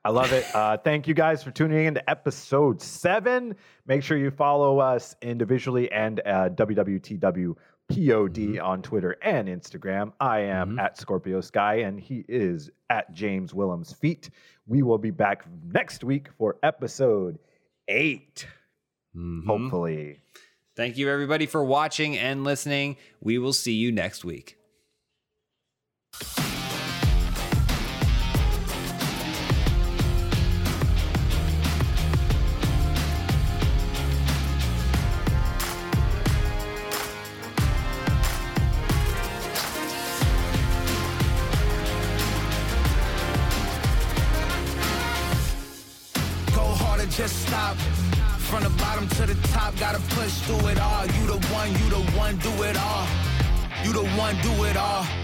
I love it. Uh, thank you guys for tuning in to episode seven. Make sure you follow us individually and uh, WWTW POD on Twitter and Instagram. I am at Scorpio Sky and he is at James Willems Feet. We will be back next week for episode 8 Hopefully. Thank you, everybody, for watching and listening. We will see you next week. One, do it all. You the one, do it all.